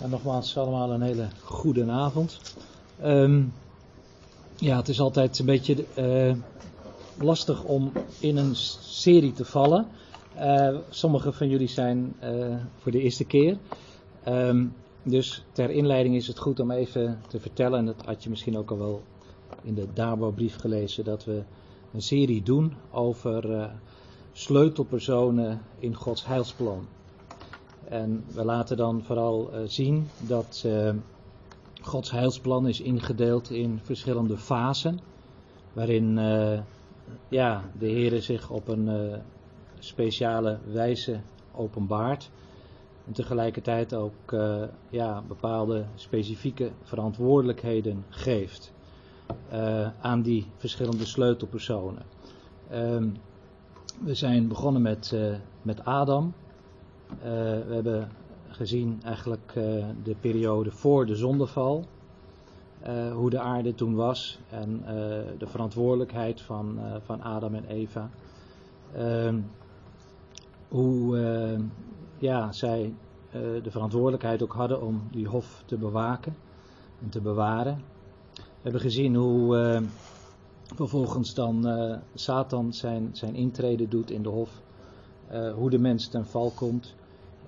En nogmaals allemaal een hele goede avond. Ehm, ja, het is altijd een beetje uh, lastig om in een serie te vallen. Uh, sommige van jullie zijn uh, voor de eerste keer. Um, dus ter inleiding is het goed om even te vertellen, en dat had je misschien ook al wel in de Dabo-brief gelezen, dat we een serie doen over sleutelpersonen in Gods heilsplan. En we laten dan vooral uh, zien dat uh, Gods heilsplan is ingedeeld in verschillende fasen. Waarin uh, ja, de Heer zich op een speciale wijze openbaart. En tegelijkertijd ook ja, bepaalde specifieke verantwoordelijkheden geeft aan die verschillende sleutelpersonen. Ehm, we zijn begonnen met, met Adam. Uh, we hebben gezien eigenlijk uh, de periode voor de zondeval. Uh, hoe de aarde toen was en de verantwoordelijkheid van, van Adam en Eva. Ehm, hoe ja, zij de verantwoordelijkheid ook hadden om die hof te bewaken en te bewaren. We hebben gezien hoe vervolgens dan Satan zijn, zijn intrede doet in de hof. hoe de mens ten val komt.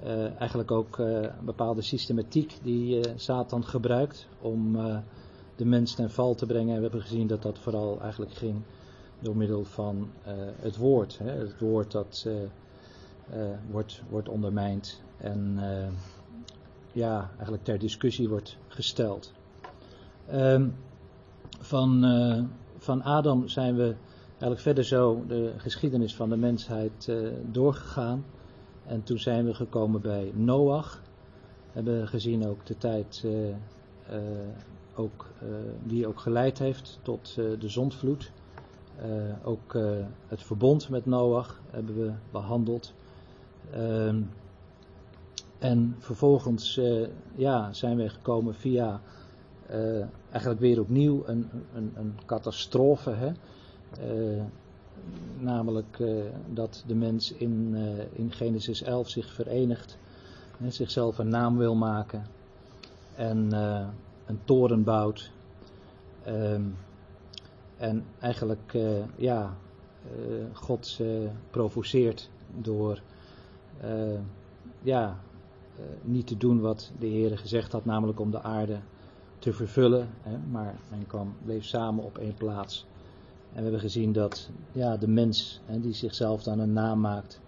Uh, eigenlijk ook uh, een bepaalde systematiek die uh, Satan gebruikt om de mens ten val te brengen. En we hebben gezien dat dat vooral eigenlijk ging door middel van het woord. Hè? Het woord dat wordt, wordt ondermijnd en ja, eigenlijk ter discussie wordt gesteld. Um, van, van Adam zijn we eigenlijk verder zo de geschiedenis van de mensheid doorgegaan. En toen zijn we gekomen bij Noach. Hebben gezien ook de tijd uh, uh, ook, uh, die ook geleid heeft tot de zondvloed. ook het verbond met Noach hebben we behandeld. Ehm, en vervolgens ja, zijn we gekomen via eigenlijk weer opnieuw een, een, een catastrofe. Hè? Namelijk uh, dat de mens in, uh, in Genesis 11 zich verenigt, en zichzelf een naam wil maken en uh, een toren bouwt. Um, en eigenlijk, ja, God provoceert door, ja, niet te doen wat de Heer gezegd had, namelijk om de aarde te vervullen. Hè, maar men kwam, bleef samen op één plaats. En we hebben gezien dat ja, de mens hè, die zichzelf dan een naam maakt,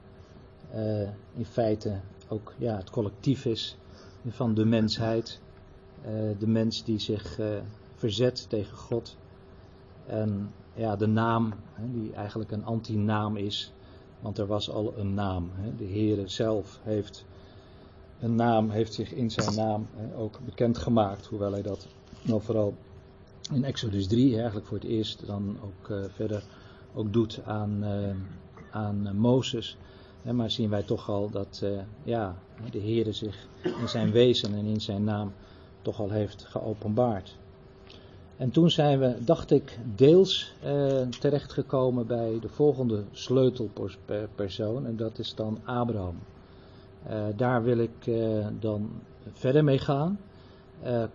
uh, in feite ook ja, het collectief is van de mensheid. Uh, de mens die zich uh, verzet tegen God. En ja, de naam, hè, die eigenlijk een antinaam is, want er was al een naam. Hè. De Heere zelf heeft een naam, heeft zich in zijn naam ook bekendgemaakt, hoewel hij dat nou vooral in Exodus 3 eigenlijk voor het eerst dan ook uh, verder ook doet aan, uh, aan Mozes. maar zien wij toch al dat ja, de Heer zich in zijn wezen en in zijn naam toch al heeft geopenbaard. En toen zijn we, dacht ik, deels terechtgekomen bij de volgende sleutelpersoon en dat is dan Abraham. daar wil ik dan verder mee gaan.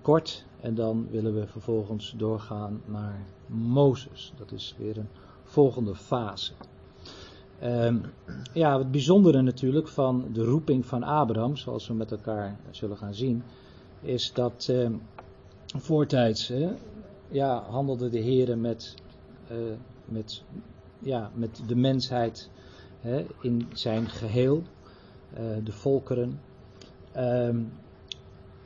kort en dan willen we vervolgens doorgaan naar Mozes. Dat is weer een volgende fase. Um, ja, het bijzondere natuurlijk van de roeping van Abraham, zoals we met elkaar zullen gaan zien, is dat uh, voortijds uh, ja, handelde de Heer met, uh, met, ja, met de mensheid in zijn geheel, eh, de volkeren. Um,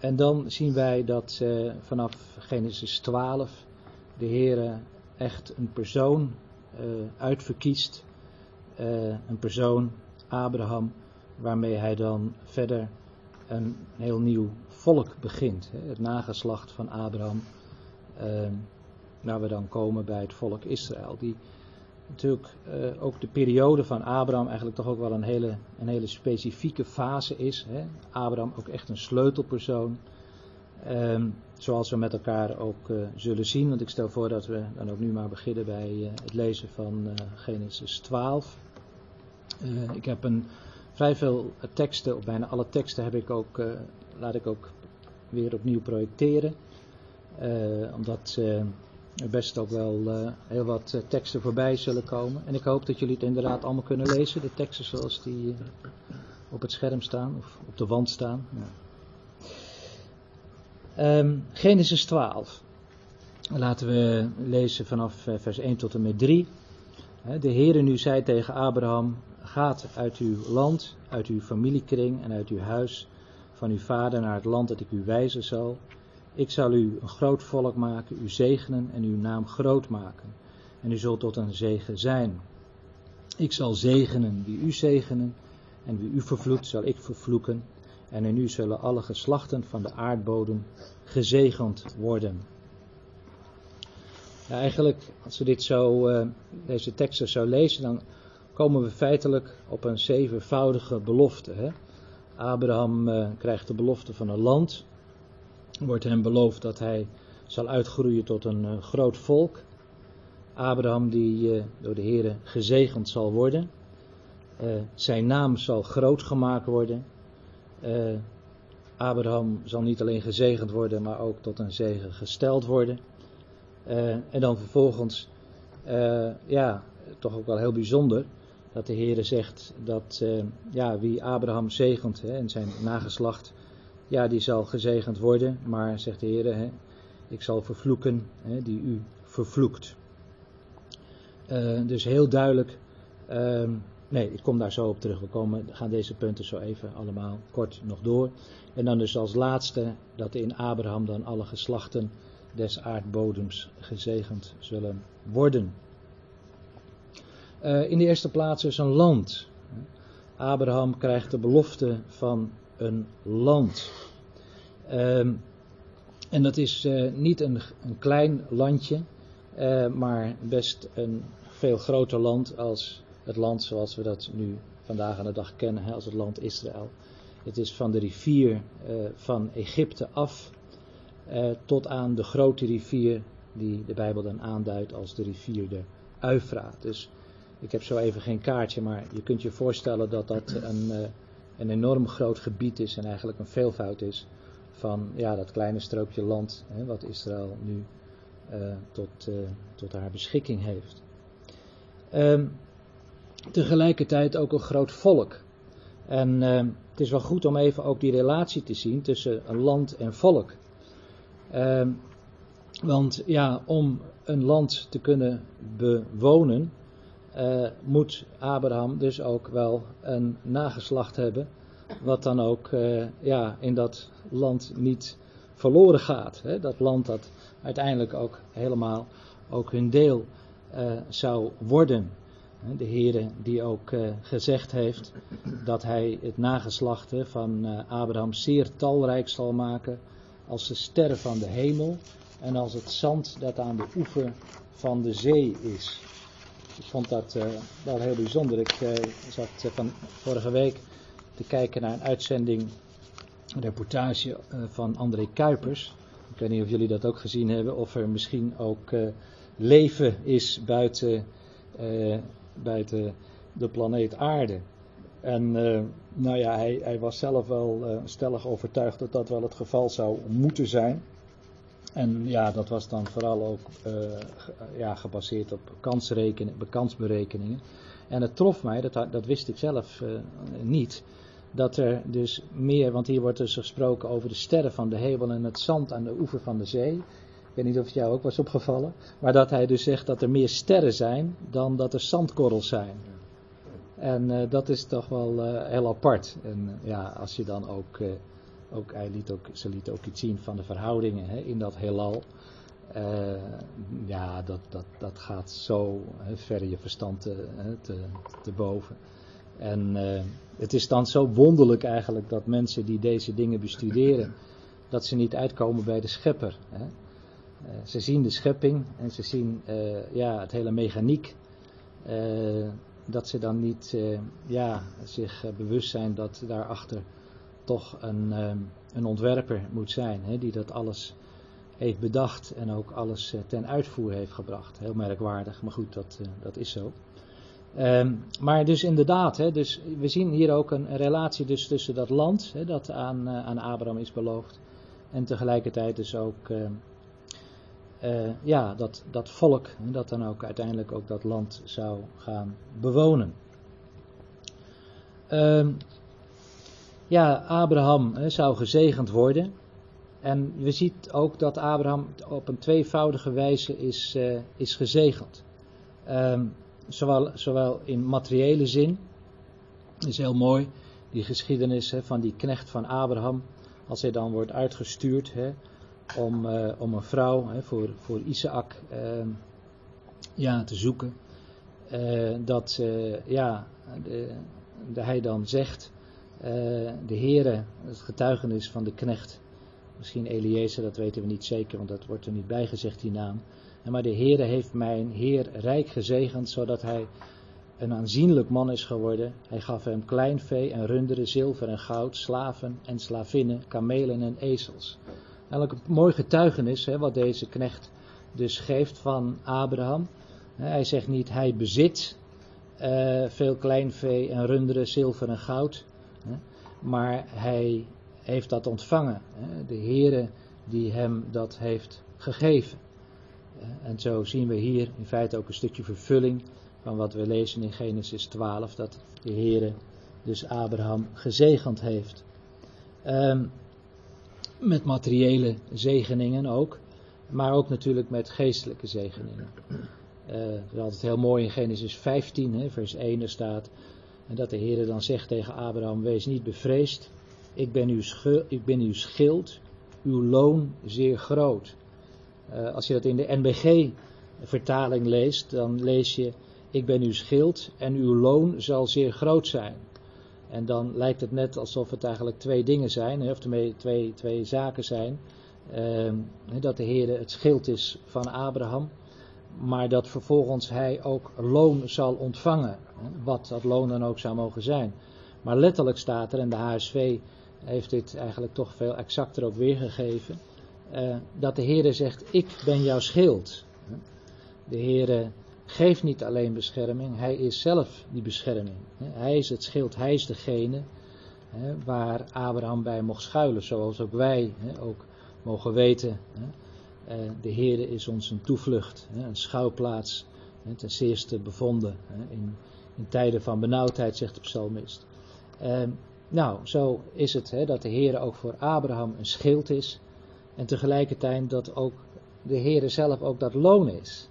en dan zien wij dat vanaf Genesis 12 de Heer echt een persoon uh, uitverkiest. Uh, een persoon, Abraham, waarmee hij dan verder een heel nieuw volk begint. Hè, het nageslacht van Abraham. waar we dan komen bij het volk Israël. Die natuurlijk uh, ook de periode van Abraham eigenlijk toch ook wel een hele, een hele specifieke fase is. Hè. Abraham ook echt een sleutelpersoon. Um, zoals we met elkaar ook uh, zullen zien. Want ik stel voor dat we dan ook nu maar beginnen bij uh, het lezen van Genesis 12. ik heb een, vrij veel teksten, of bijna alle teksten heb ik ook, laat ik ook weer opnieuw projecteren. omdat best ook wel heel wat teksten voorbij zullen komen. En ik hoop dat jullie het inderdaad allemaal kunnen lezen, de teksten zoals die op het scherm staan of op de wand staan. Ja. Ehm, Genesis 12. Laten we lezen vanaf eh, vers 1 tot en met 3. De Heere nu zei tegen Abraham: Gaat uit uw land, uit uw familiekring en uit uw huis van uw vader naar het land dat ik u wijzen zal. Ik zal u een groot volk maken, u zegenen en uw naam groot maken. En u zult tot een zegen zijn. Ik zal zegenen wie u zegenen, en wie u vervloekt zal ik vervloeken. En in u zullen alle geslachten van de aardbodem gezegend worden. Ja, eigenlijk, als we dit zo, uh, deze teksten zo lezen, dan komen we feitelijk op een zevenvoudige belofte. Hè? Abraham uh, krijgt de belofte van een land. Wordt hem beloofd dat hij zal uitgroeien tot een uh, groot volk. Abraham die door de Heer gezegend zal worden. zijn naam zal groot gemaakt worden. Abraham zal niet alleen gezegend worden, maar ook tot een zegen gesteld worden. En dan vervolgens, ja, toch ook wel heel bijzonder, dat de Heer zegt dat ja, wie Abraham zegent hè, en zijn nageslacht, ja, die zal gezegend worden. Maar, zegt de Heer, hè, ik zal vervloeken hè, die u vervloekt. dus heel duidelijk, ehm, nee, ik kom daar zo op terug. We komen, gaan deze punten zo even allemaal kort nog door. En dan dus als laatste dat in Abraham dan alle geslachten des aardbodems gezegend zullen worden. Uh, in de eerste plaats is een land. Abraham krijgt de belofte van een land. Uh, en dat is uh, niet een, een, klein landje, uh, maar best een veel groter land als het land zoals we dat nu vandaag aan de dag kennen, hè, als het land Israël. Het is van de rivier van Egypte af eh, tot aan de grote rivier die de Bijbel dan aanduidt als de rivier de Uifraat. Dus ik heb zo even geen kaartje, maar je kunt je voorstellen dat dat een, eh, een enorm groot gebied is en eigenlijk een veelvoud is van ja, dat kleine strookje land hè, wat Israël nu uh, tot, uh, tot haar beschikking heeft. Um, tegelijkertijd ook een groot volk. En uh, het is wel goed om even ook die relatie te zien tussen een land en volk. Uh, want ja, om een land te kunnen bewonen, uh, moet Abraham dus ook wel een nageslacht hebben, wat dan ook uh, ja, in dat land niet verloren gaat. Hè? Dat land dat uiteindelijk ook helemaal ook hun deel uh, zou worden. De Heere die ook gezegd heeft dat hij het nageslacht van Abraham zeer talrijk zal maken als de sterren van de hemel en als het zand dat aan de oever van de zee is. Ik vond dat uh, wel heel bijzonder. Ik uh, zat uh, van vorige week te kijken naar een uitzending, een reportage van André Kuipers. Ik weet niet of jullie dat ook gezien hebben, of er misschien ook leven is buiten, buiten de planeet Aarde. En nou ja, hij, hij, was zelf wel stellig overtuigd dat dat wel het geval zou moeten zijn. En ja, dat was dan vooral ook uh, ja, gebaseerd op kansberekeningen. En het trof mij, dat, dat wist ik zelf niet, dat er dus meer, want hier wordt dus gesproken over de sterren van de hemel en het zand aan de oever van de zee. Ik weet niet of het jou ook was opgevallen, maar dat hij dus zegt dat er meer sterren zijn dan dat er zandkorrels zijn. En uh, dat is toch wel heel apart. En ja, als je dan ook, ook, hij liet ook, ze liet ook iets zien van de verhoudingen hè, in dat heelal. ja, dat, dat, dat gaat zo hè, ver je verstand te, te, te boven. En het is dan zo wonderlijk eigenlijk dat mensen die deze dingen bestuderen, dat ze niet uitkomen bij de schepper. Hè. ze zien de schepping en ze zien ja, het hele mechaniek dat ze dan niet ja, zich bewust zijn dat daarachter een, uh, een ontwerper moet zijn, hè, die dat alles heeft bedacht en ook alles ten uitvoer heeft gebracht. Heel merkwaardig, maar goed, dat, dat is zo. Um, maar dus inderdaad, hè, dus we zien hier ook een, relatie dus tussen dat land, hè, dat aan, aan Abraham is beloofd, En tegelijkertijd dus ook ja, dat, dat volk dat dan ook uiteindelijk ook dat land zou gaan bewonen. Ehm, ja, Abraham zou gezegend worden. En we zien ook dat Abraham op een tweevoudige wijze is, uh, is gezegend. Um, zowel, zowel in materiële zin, is heel mooi, die geschiedenis van die knecht van Abraham, als hij dan wordt uitgestuurd om, uh, om een vrouw voor, voor Isaac uh, ja, te zoeken. Uh, dat ja, de, de, hij dan zegt, de Heere, het getuigenis van de knecht, Misschien Eliezer, dat weten we niet zeker, want dat wordt er niet bijgezegd, die naam. Maar de Heere heeft mijn Heer rijk gezegend, zodat hij een aanzienlijk man is geworden. Hij gaf hem klein vee en runderen, zilver en goud, slaven en slavinnen, kamelen en ezels. Eigenlijk een mooi getuigenis hè, wat deze knecht dus geeft van Abraham. Hij zegt niet hij bezit uh, veel kleinvee en runderen, zilver en goud. Maar hij heeft dat ontvangen. De Heere die hem dat heeft gegeven. En zo zien we hier in feite ook een stukje vervulling van wat we lezen in Genesis 12, dat de Heere dus Abraham gezegend heeft. Um, met materiële zegeningen ook, maar ook natuurlijk met geestelijke zegeningen. Uh, dat is altijd heel mooi in Genesis 15, hè, vers 1 er staat, en dat de Heere dan zegt tegen Abraham, wees niet bevreesd, ik ben uw, ik ben uw schild, uw loon zeer groot. Uh, als je dat in de NBG-vertaling leest, dan lees je: Ik ben uw schild en uw loon zal zeer groot zijn. En dan lijkt het net alsof het eigenlijk twee dingen zijn, of twee, twee, zaken zijn. Uh, dat de Heer het schild is van Abraham, maar dat vervolgens hij ook loon zal ontvangen. Wat dat loon dan ook zou mogen zijn. Maar letterlijk staat er, en de HSV heeft dit eigenlijk toch veel exacter ook weergegeven. Uh, dat de Heere zegt, ik ben jouw schild. De Heere geeft niet alleen bescherming, hij is zelf die bescherming. Hij is het schild, hij is degene waar Abraham bij mocht schuilen, zoals ook wij ook mogen weten. Uh, de Heere is ons een toevlucht, een schouwplaats, ten zeerste bevonden in, in tijden van benauwdheid, zegt de psalmist. Uh, nou, zo is het dat de Heer ook voor Abraham een schild is. En tegelijkertijd dat ook de Heer zelf ook dat loon is.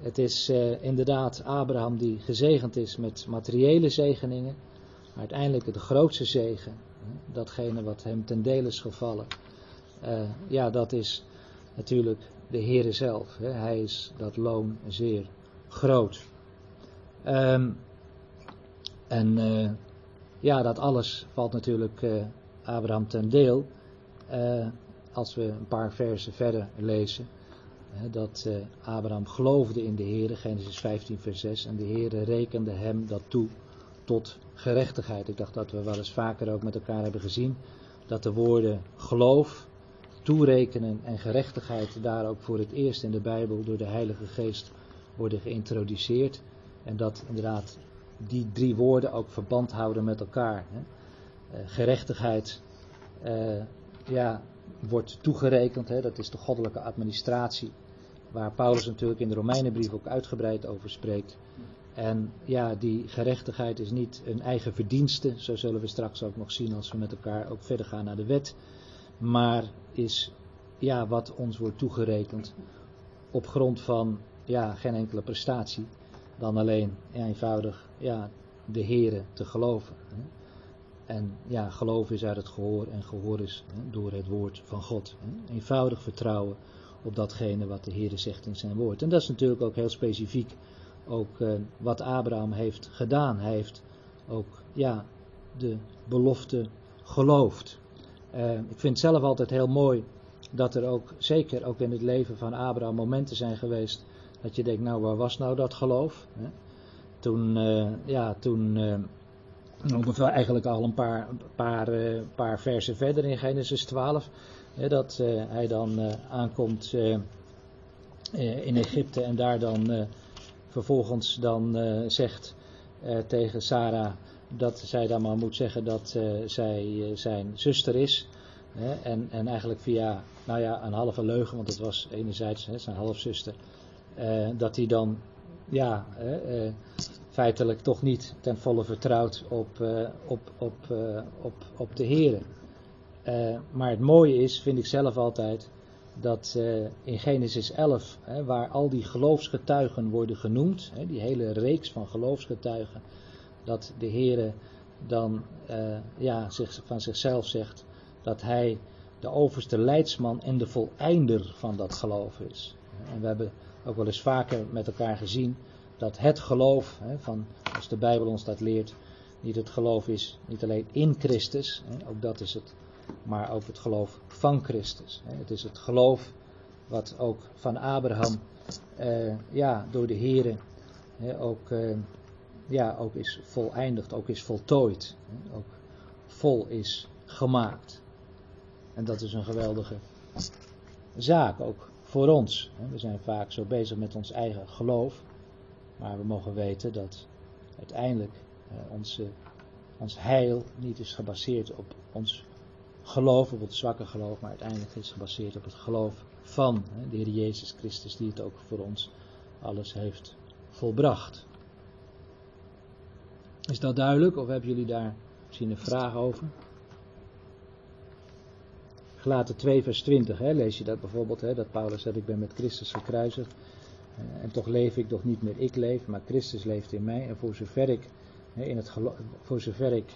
Het is uh, inderdaad Abraham die gezegend is met materiële zegeningen. Maar uiteindelijk de grootste zegen, datgene wat hem ten deel is gevallen. Uh, ja, dat is natuurlijk de Heer zelf. Hè. Hij is dat loon zeer groot. Um, en uh, ja, dat alles valt natuurlijk uh, Abraham ten deel. Uh, als we een paar versen verder lezen. Dat Abraham geloofde in de Heer, Genesis 15, vers 6. En de Heer rekende hem dat toe tot gerechtigheid. Ik dacht dat we wel eens vaker ook met elkaar hebben gezien. Dat de woorden geloof, toerekenen en gerechtigheid daar ook voor het eerst in de Bijbel door de Heilige Geest worden geïntroduceerd. En dat inderdaad die drie woorden ook verband houden met elkaar. Hè. Uh, gerechtigheid uh, ja, wordt toegerekend, hè, dat is de goddelijke administratie, waar Paulus natuurlijk in de Romeinenbrief ook uitgebreid over spreekt. En ja, die gerechtigheid is niet een eigen verdienste, zo zullen we straks ook nog zien als we met elkaar ook verder gaan naar de wet, maar is ja, wat ons wordt toegerekend op grond van ja, geen enkele prestatie, dan alleen eenvoudig ja, de Here te geloven. Hè. En ja, geloof is uit het gehoor en gehoor is hè, door het woord van God. Hè. Eenvoudig vertrouwen op datgene wat de Heer zegt in zijn woord. En dat is natuurlijk ook heel specifiek ook uh, wat Abraham heeft gedaan. Hij heeft ook ja, de belofte geloofd. Uh, ik vind zelf altijd heel mooi dat er ook, zeker ook in het leven van Abraham, momenten zijn geweest dat je denkt, nou waar was nou dat geloof? Hè? Toen, uh, ja, toen uh, eigenlijk al een paar, paar, uh, paar versen verder in Genesis 12, hè, dat hij dan aankomt in Egypte en daar dan vervolgens dan zegt tegen Sarah dat zij dan maar moet zeggen dat zij zijn zuster is. Hè, en, en eigenlijk via, nou ja, een halve leugen, want het was enerzijds hè, zijn halfzuster, uh, dat hij dan, ja, feitelijk toch niet ten volle vertrouwt op, op, op, op, op de Heer. maar het mooie is, vind ik zelf altijd, dat in Genesis 11, hè, waar al die geloofsgetuigen worden genoemd, die hele reeks van geloofsgetuigen, dat de Heer dan ja, zich, van zichzelf zegt, dat hij de overste leidsman en de voleinder van dat geloof is. En we hebben ook wel eens vaker met elkaar gezien dat het geloof, van, als de Bijbel ons dat leert, niet het geloof is, niet alleen in Christus, ook dat is het, maar ook het geloof van Christus. Het is het geloof wat ook van Abraham, eh, ja, door de Here ook, eh, ja, ook is voleindigd, ook is voltooid, ook vol is gemaakt. En dat is een geweldige zaak, ook voor ons. We zijn vaak zo bezig met ons eigen geloof, maar we mogen weten dat uiteindelijk onze, ons heil niet is gebaseerd op ons geloof, op het zwakke geloof, maar uiteindelijk is gebaseerd op het geloof van de Heer Jezus Christus, die het ook voor ons alles heeft volbracht. Is dat duidelijk of hebben jullie daar misschien een vraag over? Gelaten 2 vers 20, hè, lees je dat bijvoorbeeld, hè, dat Paulus zegt, ik ben met Christus gekruisigd. Eh, en toch leef ik, toch niet meer ik leef, maar Christus leeft in mij. En voor zover ik, in het voor zover ik,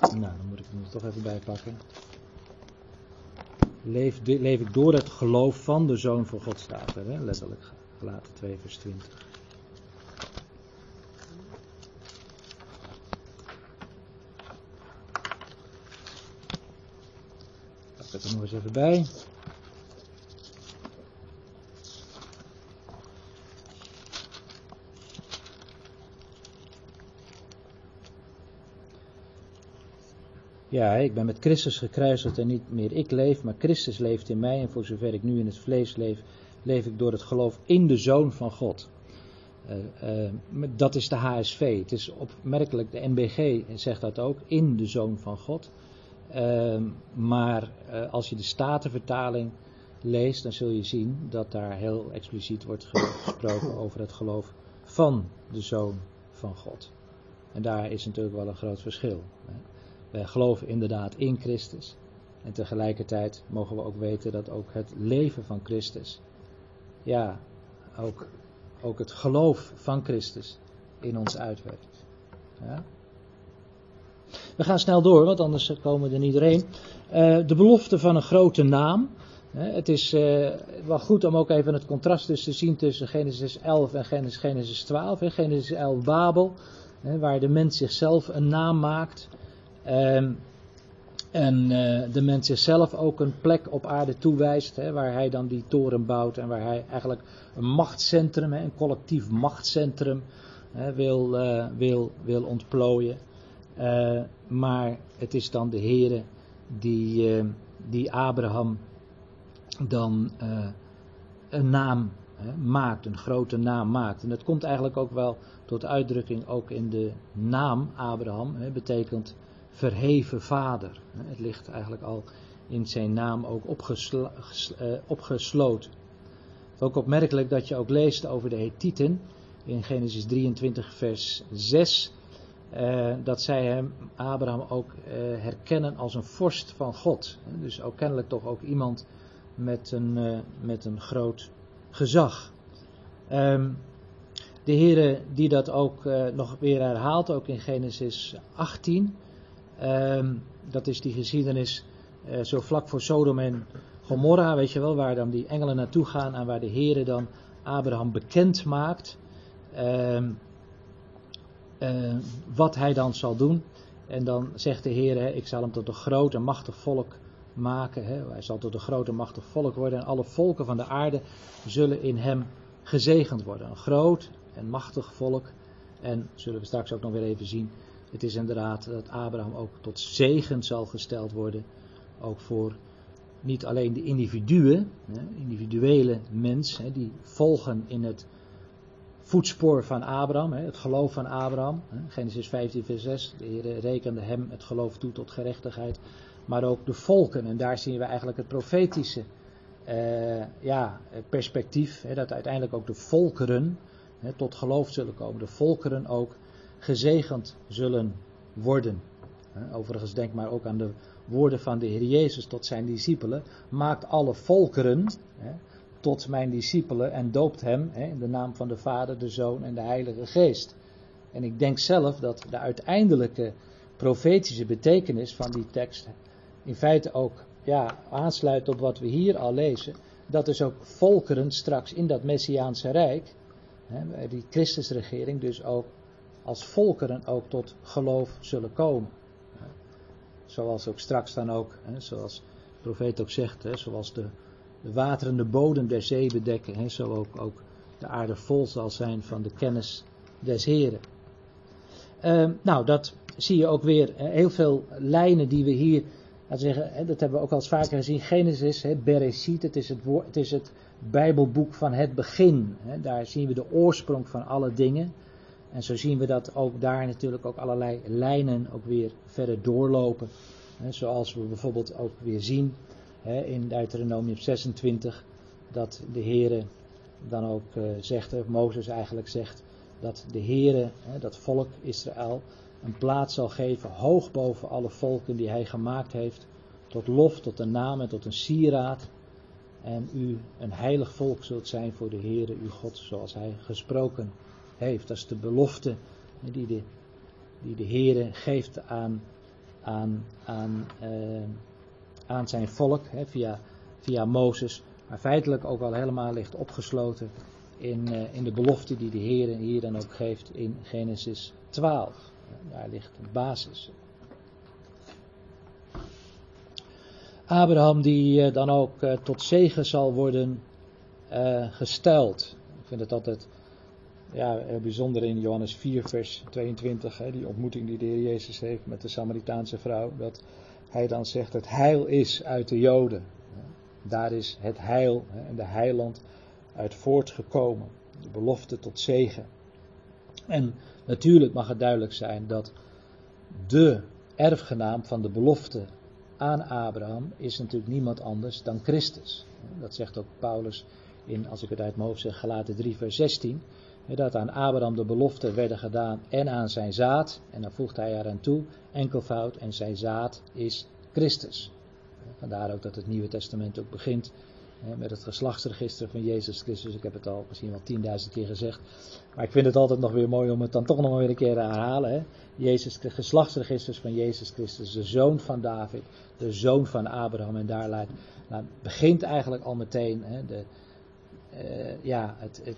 nou dan moet ik hem er toch even bij pakken. Leef, leef ik door het geloof van de Zoon van God staat hè, letterlijk. Gelaten 2 vers 20. Zet er nog eens even bij. Ja, ik ben met Christus gekruisigd en niet meer ik leef, maar Christus leeft in mij. En voor zover ik nu in het vlees leef, leef ik door het geloof in de Zoon van God. Uh, uh, dat is de HSV. Het is opmerkelijk, de NBG zegt dat ook, in de Zoon van God. Ehm, maar uh, als je de Statenvertaling leest, dan zul je zien dat daar heel expliciet wordt gesproken over het geloof van de Zoon van God. En daar is natuurlijk wel een groot verschil. Wij geloven inderdaad in Christus. En tegelijkertijd mogen we ook weten dat ook het leven van Christus, ja, ook, ook het geloof van Christus in ons uitwerkt. Ja? We gaan snel door, want anders komen we er niet doorheen. Uh, de belofte van een grote naam. het is uh, wel goed om ook even het contrast dus te zien tussen Genesis 11 en Genesis, Genesis 12. Genesis 11 Babel, waar de mens zichzelf een naam maakt. Ehm, en uh, de mens zichzelf ook een plek op aarde toewijst, waar hij dan die toren bouwt en waar hij eigenlijk een machtscentrum, een collectief machtscentrum, wil, wil, wil ontplooien. Maar het is dan de Heere die, uh, die Abraham dan uh, een naam maakt, een grote naam maakt. En dat komt eigenlijk ook wel tot uitdrukking ook in de naam Abraham, hè, betekent verheven vader. Het ligt eigenlijk al in zijn naam ook opgeslo opgesloten. Ook opmerkelijk dat je ook leest over de Hethieten in Genesis 23 vers 6 uh, dat zij hem, Abraham ook uh, herkennen als een vorst van God. Dus ook kennelijk toch ook iemand met een, uh, met een groot gezag. Um, de Heere die dat ook nog weer herhaalt, ook in Genesis 18. Um, ehm, dat is die geschiedenis zo vlak voor Sodom en Gomorra, weet je wel, waar dan die engelen naartoe gaan en waar de Heere dan Abraham bekend maakt. Um, uh, wat hij dan zal doen. En dan zegt de Heer, hè, ik zal hem tot een groot en machtig volk maken. Hè. Hij zal tot een groot en machtig volk worden. En alle volken van de aarde zullen in hem gezegend worden. Een groot en machtig volk. En zullen we straks ook nog weer even zien. Het is inderdaad dat Abraham ook tot zegen zal gesteld worden. Ook voor niet alleen de individuen, hè, individuele mensen, die volgen in het voetspoor van Abraham, het geloof van Abraham. Genesis 15, vers 6. De Heer rekende hem het geloof toe tot gerechtigheid. maar ook de volken. En daar zien we eigenlijk het profetische uh, ja, perspectief, dat uiteindelijk ook de volkeren tot geloof zullen komen. De volkeren ook gezegend zullen worden. Overigens denk maar ook aan de woorden van de Heer Jezus tot zijn discipelen. Maakt alle volkeren tot mijn discipelen en doopt hem in de naam van de Vader, de Zoon en de Heilige Geest. En ik denk zelf dat de uiteindelijke profetische betekenis van die tekst in feite ook ja, aansluit op wat we hier al lezen. Dat dus ook volkeren straks in dat Messiaanse Rijk, hè, die Christusregering, dus ook als volkeren ook tot geloof zullen komen. Zoals ook straks dan ook, hè, zoals de profeet ook zegt, hè, zoals de, de waterende bodem der zee bedekken, hè, zo ook, ook de aarde vol zal zijn van de kennis des Heren. Uh, nou, dat zie je ook weer, heel veel lijnen die we hier, laten zeggen, dat hebben we ook al eens vaker gezien, Genesis, hè, Bereshit, het is het, woord, het is het Bijbelboek van het begin. Hè, daar zien we de oorsprong van alle dingen. En zo zien we dat ook daar natuurlijk ook allerlei lijnen ook weer verder doorlopen. Hè, zoals we bijvoorbeeld ook weer zien hè, in Deuteronomium 26, dat de Heere dan ook uh, zegt, Mozes eigenlijk zegt, dat de Heere, hè, dat volk Israël, een plaats zal geven hoog boven alle volken die hij gemaakt heeft, tot lof, tot een naam en tot een sieraad. En u een heilig volk zult zijn voor de Heere, uw God, zoals hij gesproken heeft. Dat is de belofte die de, die de Heere geeft aan, aan, aan, uh, aan zijn volk hè, via, via Mozes. Maar feitelijk ook al helemaal ligt opgesloten in, uh, in de belofte die de Heere hier dan ook geeft in Genesis 12. Daar ligt de basis. Abraham die uh, dan ook tot zegen zal worden gesteld. Ik vind het altijd ja, bijzonder in Johannes 4, vers 22, hè, die ontmoeting die de Heer Jezus heeft met de Samaritaanse vrouw, dat hij dan zegt: Het heil is uit de Joden. Daar is het heil en de heiland uit voortgekomen. De belofte tot zegen. En natuurlijk mag het duidelijk zijn dat de erfgenaam van de belofte aan Abraham is natuurlijk niemand anders dan Christus. Dat zegt ook Paulus in, als ik het uit mijn hoofd zeg, Galaten 3, vers 16 dat aan Abraham de belofte werden gedaan en aan zijn zaad. En dan voegt hij eraan toe, enkelvoud, en zijn zaad is Christus. Vandaar ook dat het Nieuwe Testament ook begint met het geslachtsregister van Jezus Christus. Ik heb het al misschien wel tienduizend keer gezegd. Maar ik vind het altijd nog weer mooi om het dan toch nog weer een keer te herhalen. Jezus, de geslachtsregisters van Jezus Christus, de zoon van David, de zoon van Abraham. En daar laat, nou, begint eigenlijk al meteen hè, de, uh, ja, het, het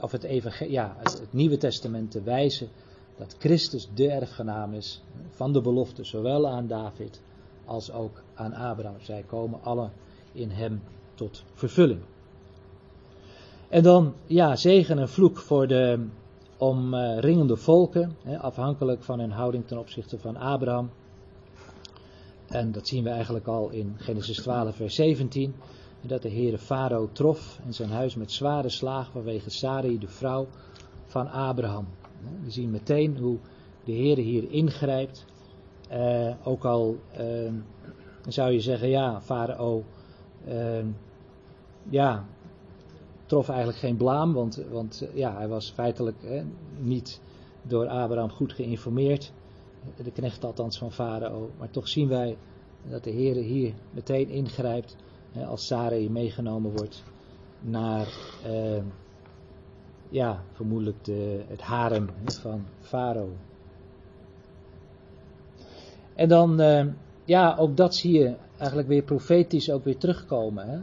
of het, ja, het, Nieuwe Testament te wijzen dat Christus de erfgenaam is van de belofte, zowel aan David als ook aan Abraham. Zij komen alle in hem tot vervulling. En dan, ja, zegen en vloek voor de omringende volken, afhankelijk van hun houding ten opzichte van Abraham. En dat zien we eigenlijk al in Genesis 12, vers 17 dat de Heere Farao trof en zijn huis met zware slagen vanwege Sarai, de vrouw van Abraham. We zien meteen hoe de Heere hier ingrijpt. Uh, ook al uh, zou je zeggen, ja, Farao uh, ja, trof eigenlijk geen blaam, want, want ja, hij was feitelijk niet door Abraham goed geïnformeerd. De knecht althans van Farao. Maar toch zien wij dat de Heere hier meteen ingrijpt als Sarai meegenomen wordt naar, uh, ja, vermoedelijk de, het harem van Farao. En dan, uh, ja, ook dat zie je eigenlijk weer profetisch ook weer terugkomen. Hè?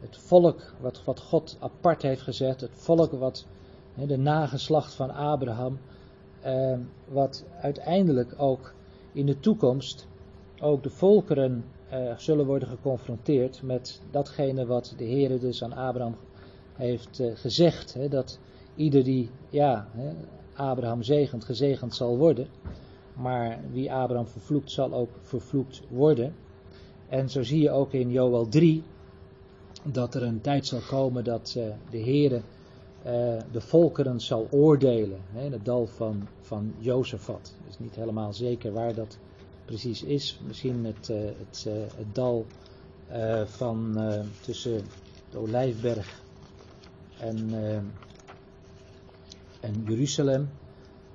Het volk wat, wat God apart heeft gezet, het volk wat hè, de nageslacht van Abraham, uh, wat uiteindelijk ook in de toekomst ook de volkeren uh, zullen worden geconfronteerd met datgene wat de Heer dus aan Abraham heeft uh, gezegd. Hè, dat ieder die ja, hè, Abraham zegent, gezegend zal worden. Maar wie Abraham vervloekt, zal ook vervloekt worden. En zo zie je ook in Joel 3 dat er een tijd zal komen dat uh, de Heer de volkeren zal oordelen. Hè, in het dal van, van Jozefat. Het is niet helemaal zeker waar dat precies is. Misschien het, het, het dal van tussen de Olijfberg en, en Jeruzalem.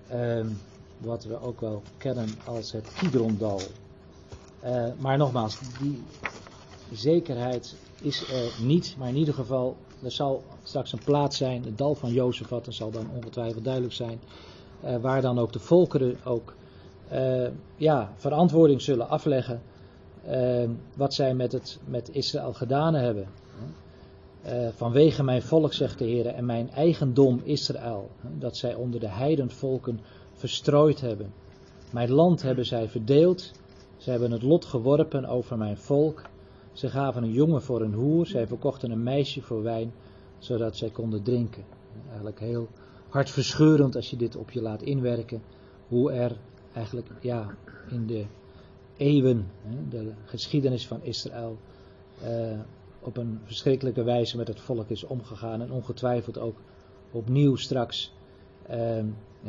Ehm, wat we ook wel kennen als het Kidrondal. Maar nogmaals, die zekerheid is er niet. Maar in ieder geval, er zal straks een plaats zijn, het dal van Jozefat, dat zal dan ongetwijfeld duidelijk zijn. Waar dan ook de volkeren ook uh, ja, verantwoording zullen afleggen. wat zij met, het, met Israël gedaan hebben. vanwege mijn volk, zegt de Heer, en mijn eigendom Israël. dat zij onder de heidenvolken verstrooid hebben. Mijn land hebben zij verdeeld. Ze hebben het lot geworpen over mijn volk. Ze gaven een jongen voor een hoer. Zij verkochten een meisje voor wijn, zodat zij konden drinken. Eigenlijk heel hartverscheurend als je dit op je laat inwerken. Hoe er eigenlijk ja, in de eeuwen, de geschiedenis van Israël, eh, op een verschrikkelijke wijze met het volk is omgegaan. En ongetwijfeld ook opnieuw straks eh,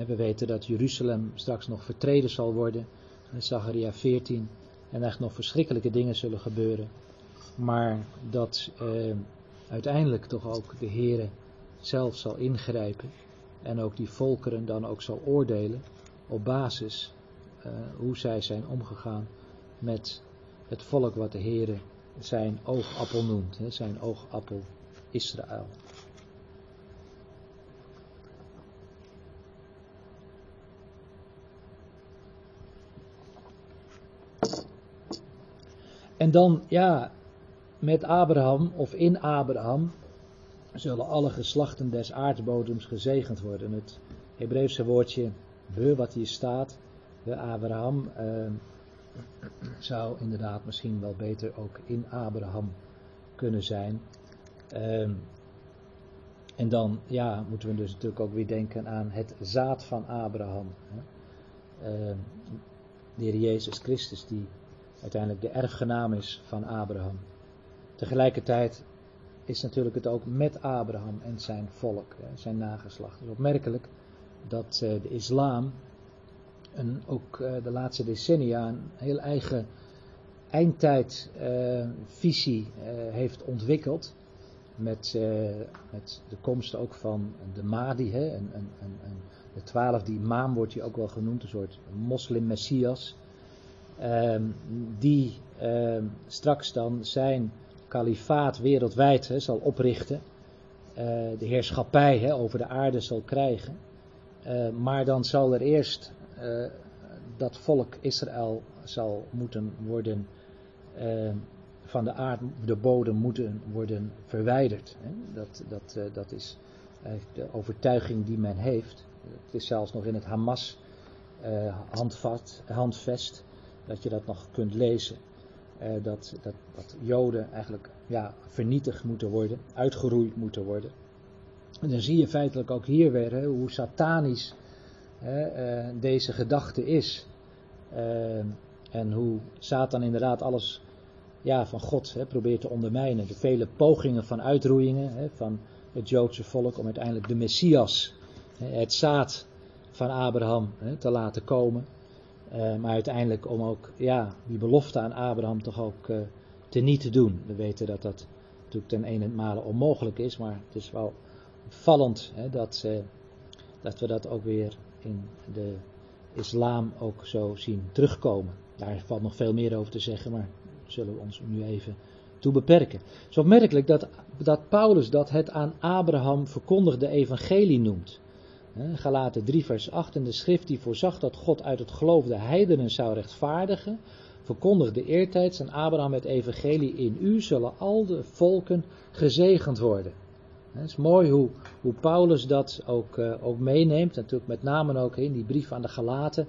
we weten dat Jeruzalem straks nog vertreden zal worden. In Zacharia 14. En echt nog verschrikkelijke dingen zullen gebeuren. Maar dat eh, uiteindelijk toch ook de Heere zelf zal ingrijpen. En ook die volkeren dan ook zal oordelen op basis hoe zij zijn omgegaan met het volk wat de Heere zijn oogappel noemt. Hè, zijn oogappel Israël. En dan, ja, met Abraham of in Abraham zullen alle geslachten des aardbodems gezegend worden. Het Hebreeuwse woordje we, wat hier staat, Abraham, eh, zou inderdaad misschien wel beter ook in Abraham kunnen zijn. Uh, en dan, ja, moeten we dus natuurlijk ook weer denken aan het zaad van Abraham. Hè. Uh, de Heer Jezus Christus die uiteindelijk de erfgenaam is van Abraham. Tegelijkertijd is natuurlijk het ook met Abraham en zijn volk, zijn nageslacht. Het is opmerkelijk dat eh, de islam een, ook eh, de laatste decennia een heel eigen eindtijdvisie uh, heeft ontwikkeld. Met, met, de komst ook van de Mahdi, hè, en, en, en, de twaalfde imam wordt hij ook wel genoemd, een soort moslim-messias. Ehm, die ehm, straks dan zijn kalifaat wereldwijd zal oprichten. De heerschappij over de aarde zal krijgen. Maar dan zal er eerst uh, dat volk Israël zal moeten worden ehm, van de aarde, de bodem moeten worden verwijderd. Hè. Dat, dat, dat is de overtuiging die men heeft. Het is zelfs nog in het Hamas handvat, handvest dat je dat nog kunt lezen. Dat, dat, dat Joden eigenlijk ja, vernietigd moeten worden, uitgeroeid moeten worden. En dan zie je feitelijk ook hier weer hè, hoe satanisch deze gedachte is. Uh, en hoe Satan inderdaad alles ja, van God hè, probeert te ondermijnen. De vele pogingen van uitroeiingen hè, van het Joodse volk om uiteindelijk de Messias, het zaad van Abraham, te laten komen. Uh, maar uiteindelijk om ook ja, die belofte aan Abraham toch ook uh, te niet te doen. We weten dat dat natuurlijk ten ene male onmogelijk is, maar het is wel opvallend hè, dat, dat we dat ook weer in de islam ook zo zien terugkomen. Daar valt nog veel meer over te zeggen, maar zullen we ons nu even toe beperken. Het is opmerkelijk dat, dat Paulus dat het aan Abraham verkondigde evangelie noemt. Galaten 3 vers 8 en de schrift die voorzag dat God uit het geloof de heidenen zou rechtvaardigen, verkondigde eertijds aan Abraham het evangelie in u zullen al de volken gezegend worden. Het is mooi hoe, hoe Paulus dat ook, uh, ook meeneemt, natuurlijk met name ook in die brief aan de Galaten,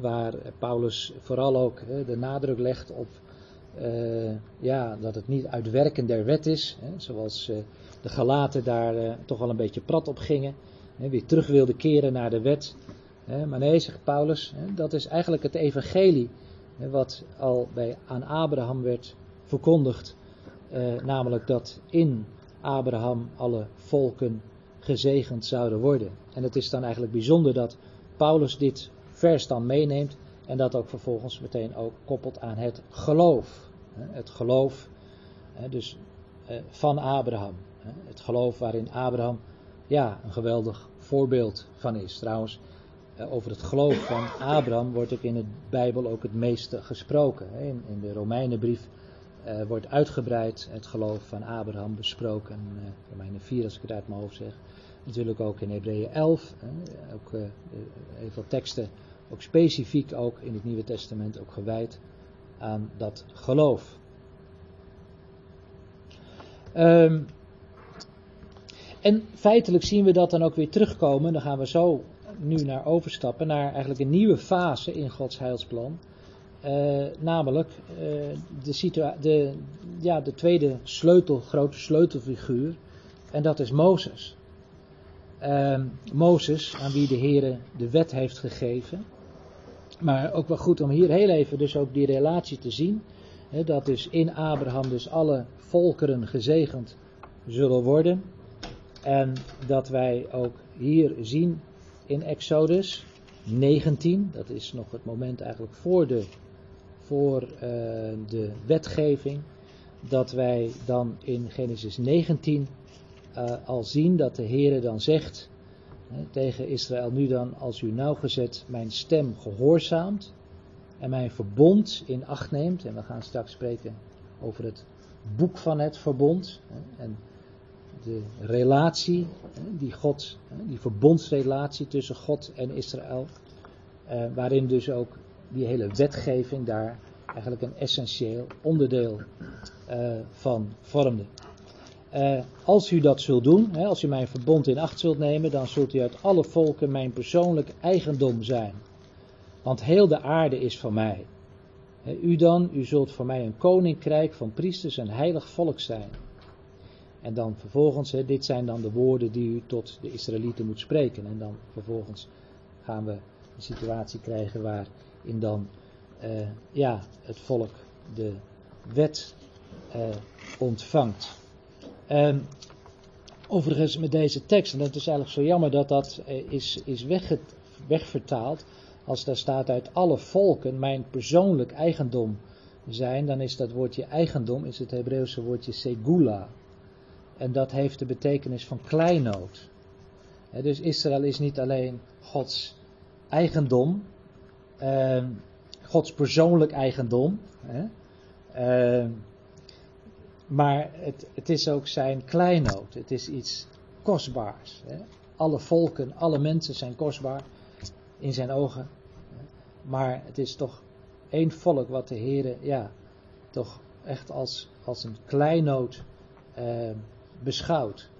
waar Paulus vooral ook de nadruk legt op uh, ja, dat het niet uitwerken der wet is, zoals uh, de Galaten daar toch wel een beetje prat op gingen weer terug wilde keren naar de wet. Maar nee, zegt Paulus, dat is eigenlijk het evangelie wat al bij, aan Abraham werd verkondigd. Eh, namelijk dat in Abraham alle volken gezegend zouden worden. En het is dan eigenlijk bijzonder dat Paulus dit vers dan meeneemt En dat ook vervolgens meteen ook koppelt aan het geloof. Het geloof dus van Abraham. Het geloof waarin Abraham ja, een geweldig voorbeeld van is. Trouwens, over het geloof van Abraham wordt ook in de Bijbel ook het meeste gesproken. In, in de Romeinenbrief uh, wordt uitgebreid het geloof van Abraham besproken. Uh, Romeinen 4 als ik het uit mijn hoofd zeg. Natuurlijk ook in Hebreeën 11. Uh, ook heel veel teksten, ook specifiek ook in het Nieuwe Testament, ook gewijd aan dat geloof. Um, en feitelijk zien we dat dan ook weer terugkomen. Dan gaan we zo nu naar overstappen, naar eigenlijk een nieuwe fase in Gods heilsplan. Uh, namelijk uh, de, de, ja, de tweede sleutel, grote sleutelfiguur. En dat is Mozes. Uh, Mozes, aan wie de Heer de wet heeft gegeven. Maar ook wel goed om hier heel even dus ook die relatie te zien. Dat dus in Abraham dus alle volkeren gezegend zullen worden. En dat wij ook hier zien in Exodus 19, dat is nog het moment eigenlijk voor de, voor, uh, de wetgeving, dat wij dan in Genesis 19 uh, eh, al zien dat de Heere dan zegt tegen Israël, nu dan als u nauwgezet mijn stem gehoorzaamt en mijn verbond in acht neemt, en we gaan straks spreken over het boek van het verbond, en de relatie, die God, die verbondsrelatie tussen God en Israël, eh, waarin dus ook die hele wetgeving daar eigenlijk een essentieel onderdeel uh, van vormde. Uh, als u dat zult doen, hè, als u mijn verbond in acht zult nemen, dan zult u uit alle volken mijn persoonlijk eigendom zijn. Want heel de aarde is van mij. u dan, u zult voor mij een koninkrijk van priesters en heilig volk zijn. En dan vervolgens, dit zijn dan de woorden die u tot de Israëlieten moet spreken. En dan vervolgens gaan we een situatie krijgen waarin dan uh, ja, het volk de wet uh, ontvangt. Um, overigens met deze tekst, en het is eigenlijk zo jammer dat dat uh, is, is wegge, wegvertaald. Als daar staat uit alle volken mijn persoonlijk eigendom zijn, dan is dat woordje eigendom, is het Hebreeuwse woordje segula. En dat heeft de betekenis van kleinood. dus Israël is niet alleen Gods eigendom, uh, Gods persoonlijk eigendom, uh, maar het, het, is ook zijn kleinood. Het is iets kostbaars. Alle volken, alle mensen zijn kostbaar in zijn ogen. Maar het is toch één volk wat de Heer, ja, toch echt als, als een kleinood uh, beschouwd.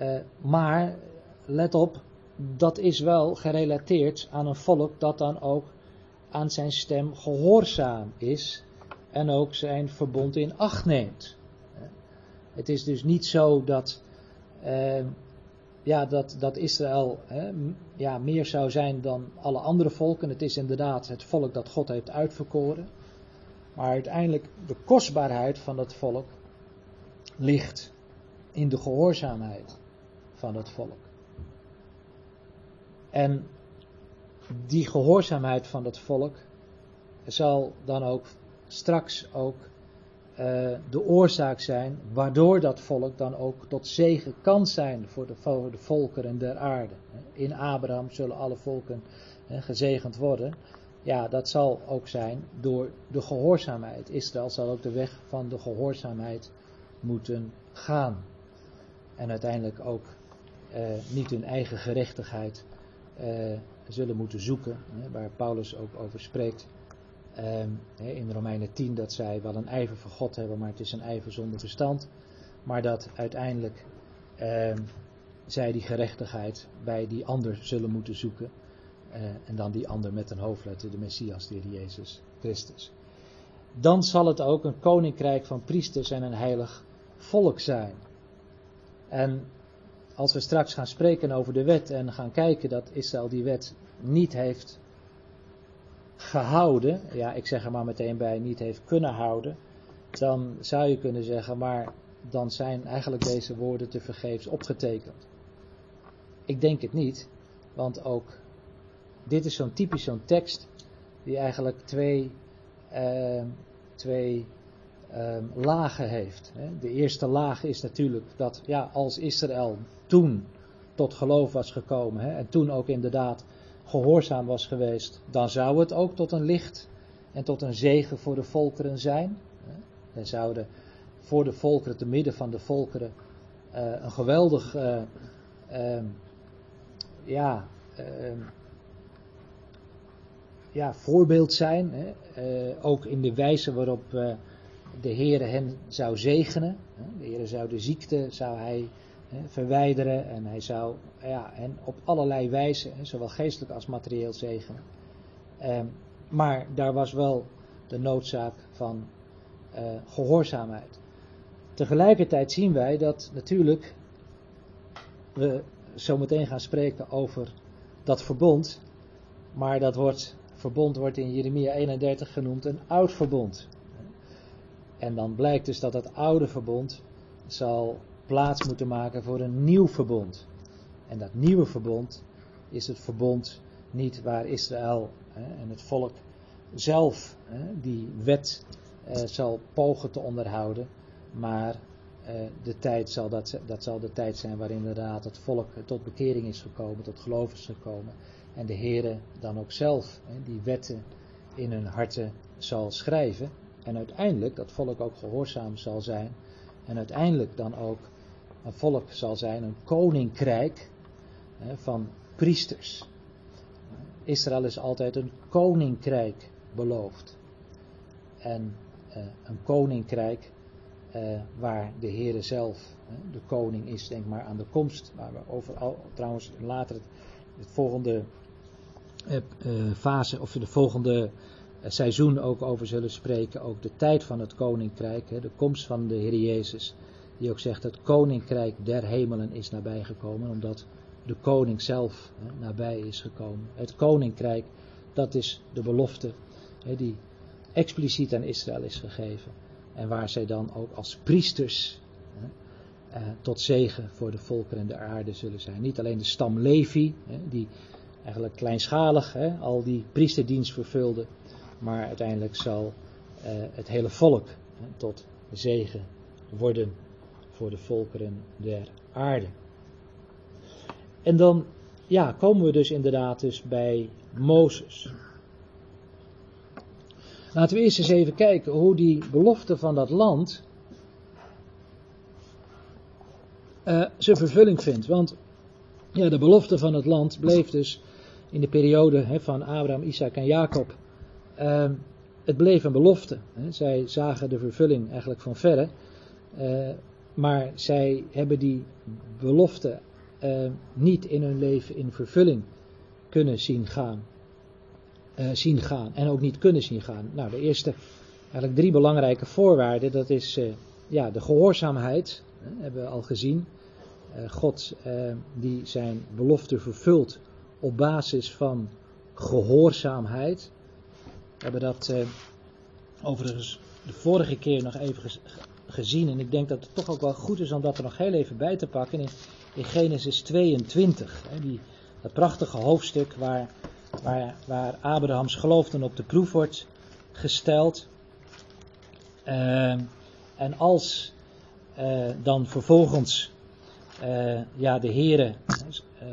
Uh, maar let op, dat is wel gerelateerd aan een volk dat dan ook aan zijn stem gehoorzaam is en ook zijn verbond in acht neemt. Het is dus niet zo dat, uh, ja, dat, dat Israël ja, meer zou zijn dan alle andere volken. Het is inderdaad het volk dat God heeft uitverkoren. Maar uiteindelijk de kostbaarheid van dat volk ligt in de gehoorzaamheid van het volk. En die gehoorzaamheid van het volk zal dan ook straks ook uh, de oorzaak zijn waardoor dat volk dan ook tot zegen kan zijn voor de, volkeren der aarde. In Abraham zullen alle volken gezegend worden. Ja, dat zal ook zijn door de gehoorzaamheid. Israël zal ook de weg van de gehoorzaamheid moeten gaan en uiteindelijk ook uh, niet hun eigen gerechtigheid uh, zullen moeten zoeken, waar Paulus ook over spreekt. Um, in Romeinen 10 dat zij wel een ijver voor God hebben, maar het is een ijver zonder verstand. Maar dat uiteindelijk um, zij die gerechtigheid bij die ander zullen moeten zoeken. Uh, en dan die ander met een hoofdletter, de Messias, de Heer Jezus Christus. Dan zal het ook een koninkrijk van priesters en een heilig volk zijn. En als we straks gaan spreken over de wet en gaan kijken dat Israël die wet niet heeft gehouden, ja, ik zeg er maar meteen bij, niet heeft kunnen houden, dan zou je kunnen zeggen, maar dan zijn eigenlijk deze woorden te vergeefs opgetekend. Ik denk het niet, want ook dit is zo'n typisch zo'n tekst die eigenlijk twee, ehm, twee ehm, lagen heeft. De eerste laag is natuurlijk dat ja, als Israël toen tot geloof was gekomen hè, en toen ook inderdaad gehoorzaam was geweest, dan zou het ook tot een licht en tot een zegen voor de volkeren zijn. Dan zouden voor de volkeren, te midden van de volkeren, uh, een geweldig uh, uh, ja, ehm, ja, voorbeeld zijn. Eh, ook in de wijze waarop de Heer hen zou zegenen. De Heer zou de ziekte zou hij, verwijderen en hij zou ja, hen op allerlei wijzen, zowel geestelijk als materieel zegenen. Ehm, maar daar was wel de noodzaak van uh, gehoorzaamheid. Tegelijkertijd zien wij dat natuurlijk we zometeen gaan spreken over dat verbond, maar dat wordt, verbond wordt in Jeremia 31 genoemd een oud verbond. En dan blijkt dus dat het oude verbond zal plaats moeten maken voor een nieuw verbond. En dat nieuwe verbond is het verbond niet waar Israël en het volk zelf die wet eh, zal pogen te onderhouden, maar eh, de tijd zal dat, dat zal de tijd zijn waarin inderdaad het volk tot bekering is gekomen, tot geloof is gekomen. En de Heere dan ook zelf die wetten in hun harten zal schrijven. En uiteindelijk dat volk ook gehoorzaam zal zijn. En uiteindelijk dan ook een volk zal zijn, een koninkrijk van priesters. Israël is altijd een koninkrijk beloofd. En uh, een koninkrijk uh, waar de Heere zelf de koning is, denk maar aan de komst. Waar we overal, trouwens later het, het volgende fase, of de volgende seizoen ook over zullen spreken. Ook de tijd van het koninkrijk, de komst van de Heer Jezus. Die ook zegt, het koninkrijk der hemelen is nabijgekomen, omdat de koning zelf hè, nabij is gekomen. Het koninkrijk, dat is de belofte hè, die expliciet aan Israël is gegeven. En waar zij dan ook als priesters hè, eh, tot zegen voor de volken en de aarde zullen zijn. Niet alleen de stam Levi, die eigenlijk kleinschalig al die priesterdienst vervulde, maar uiteindelijk zal eh, het hele volk tot zegen worden voor de volkeren der aarde. En dan ja, komen we dus inderdaad dus bij Mozes. Laten we eerst eens even kijken hoe die belofte van dat land uh, zijn vervulling vindt. Want ja, de belofte van het land bleef dus in de periode van Abraham, Isaac en Jacob. Uh, het bleef een belofte. Zij zagen de vervulling eigenlijk van verre. Uh, maar zij hebben die belofte niet in hun leven in vervulling kunnen zien gaan uh, zien gaan en ook niet kunnen zien gaan. Nou, de eerste, eigenlijk drie belangrijke voorwaarden, dat is uh, ja, de gehoorzaamheid, hebben we al gezien. God die zijn belofte vervult op basis van gehoorzaamheid. We hebben dat overigens de vorige keer nog even gezien en ik denk dat het toch ook wel goed is om dat er nog heel even bij te pakken in, Genesis 22. Hè, die, dat prachtige hoofdstuk waar waar, waar Abrahams geloof dan op de proef wordt gesteld. Uh, en als uh, dan vervolgens uh, ja, de Heere eh,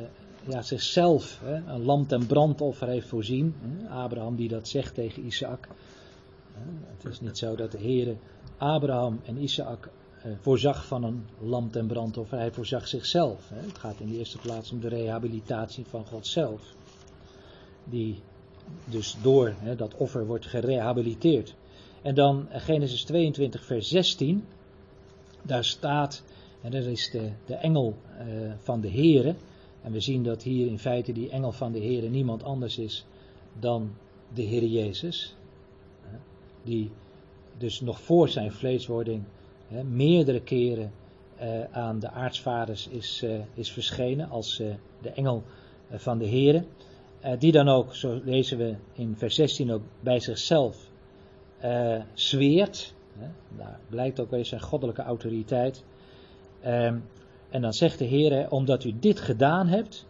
ja, zichzelf een lam ten brandoffer heeft voorzien, Abraham die dat zegt tegen Isaac. Het is niet zo dat de Heere Abraham en Isaac voorzag van een lam ten brandoffer, hij voorzag zichzelf. Het gaat in de eerste plaats om de rehabilitatie van God zelf die dus door dat offer wordt gerehabiliteerd. En dan Genesis 22, vers 16. Daar staat, en dat is de, de engel uh, van de Here. En we zien dat hier in feite die engel van de Here niemand anders is dan de Heer Jezus. Die dus nog voor zijn vleeswording hè, meerdere keren uh, aan de aartsvaders is, uh, is verschenen als de engel van de Here. Uh, die dan ook, zo lezen we in vers 16 ook, bij zichzelf zweert. Hè, daar blijkt ook weer zijn goddelijke autoriteit. Um, en dan zegt de Heer, omdat u dit gedaan hebt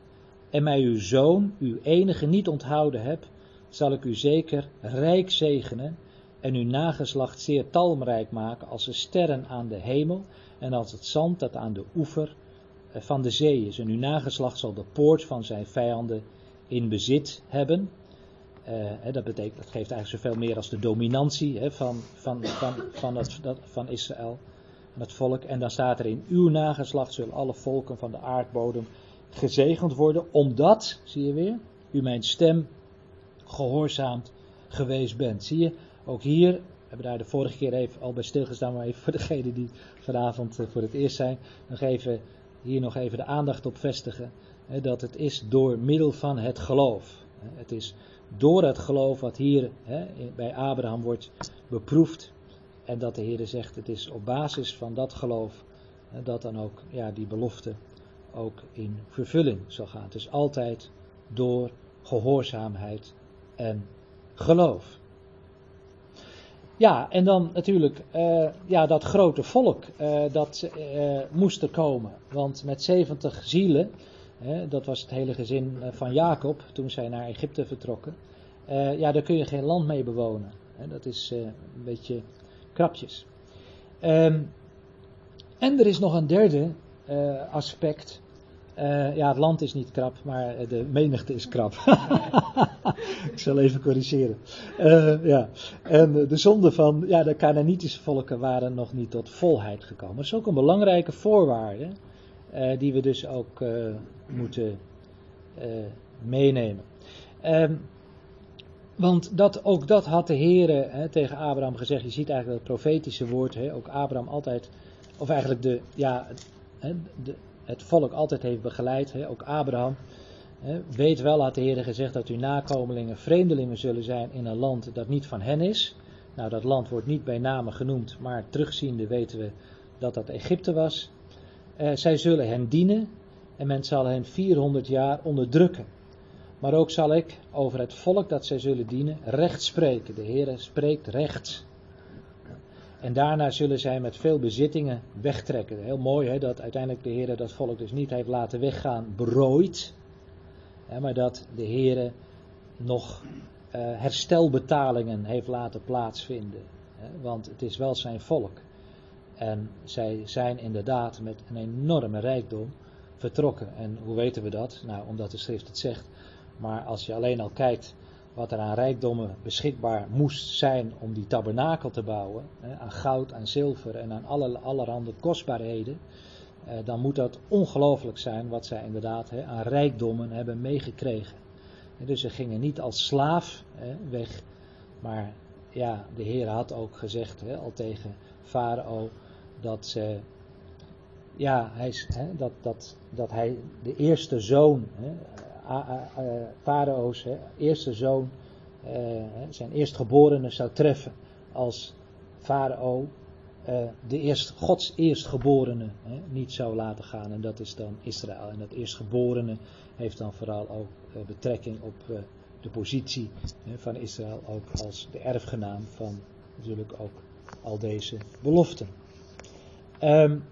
en mij uw zoon, uw enige niet onthouden hebt, zal ik u zeker rijk zegenen en uw nageslacht zeer talmrijk maken als de sterren aan de hemel en als het zand dat aan de oever eh, van de zee is. En uw nageslacht zal de poort van zijn vijanden in bezit hebben. Uh, dat, betekent, dat geeft eigenlijk zoveel meer als de dominantie van, van, van, van, het, van Israël, het volk. En dan staat er in uw nageslacht zullen alle volken van de aardbodem gezegend worden, omdat, zie je weer, u mijn stem gehoorzaamd geweest bent. Zie je, ook hier, we hebben daar de vorige keer even al bij stilgestaan, maar even voor degenen die vanavond eh, voor het eerst zijn, nog even, hier nog even de aandacht op vestigen. Dat het is door middel van het geloof. Het is door het geloof wat hier bij Abraham wordt beproefd. En dat de Heer zegt, het is op basis van dat geloof dat dan ook ja, die belofte ook in vervulling zal gaan. Het is altijd door gehoorzaamheid en geloof. Ja, en dan natuurlijk uh, ja, dat grote volk, uh, dat uh, moest er komen. Want met 70 zielen, dat was het hele gezin van Jacob toen zij naar Egypte vertrokken. ja, daar kun je geen land mee bewonen. dat is een beetje krapjes. Um, en er is nog een derde aspect. Uh, ja, het land is niet krap, maar de menigte is krap. ik zal even corrigeren. Uh, ja. En de zonde van ja, de Canaanitische volken waren nog niet tot volheid gekomen. Dat is ook een belangrijke voorwaarde, uh, die we dus ook moeten meenemen. Um, want dat, ook dat had de Heer tegen Abraham gezegd. Je ziet eigenlijk het profetische woord, hè, ook Abraham altijd, of eigenlijk de, ja, de, het volk altijd heeft begeleid, hè, ook Abraham. Hè, weet wel, had de Heer gezegd, dat uw nakomelingen vreemdelingen zullen zijn in een land dat niet van hen is. Nou, dat land wordt niet bij name genoemd, maar terugziende weten we dat dat Egypte was. Eh, zij zullen hen dienen en men zal hen 400 jaar onderdrukken. Maar ook zal ik over het volk dat zij zullen dienen recht spreken. De Heer spreekt recht. En daarna zullen zij met veel bezittingen wegtrekken. Heel mooi hè, dat uiteindelijk de Heer dat volk dus niet heeft laten weggaan berooid. Hè, maar dat de Heer nog uh, herstelbetalingen heeft laten plaatsvinden. Hè, want het is wel zijn volk. En zij zijn inderdaad met een enorme rijkdom vertrokken. En hoe weten we dat? Nou, omdat de schrift het zegt. Maar als je alleen al kijkt wat er aan rijkdommen beschikbaar moest zijn om die tabernakel te bouwen, hè, aan goud, aan zilver en aan alle, allerhande kostbaarheden, eh, dan moet dat ongelooflijk zijn wat zij inderdaad hè, aan rijkdommen hebben meegekregen. En dus ze gingen niet als slaaf hè, weg, maar ja, de Heer had ook gezegd al tegen Farao dat ze ja, hij, hè, dat, dat, dat hij de eerste zoon, hè, Farao's eerste zoon, eh, zijn eerstgeborene zou treffen als Farao uh, de eerst, Gods eerstgeborene niet zou laten gaan. En dat is dan Israël. En dat eerstgeborene heeft dan vooral ook uh, betrekking op de positie van Israël, ook als de erfgenaam van natuurlijk ook al deze beloften. Um,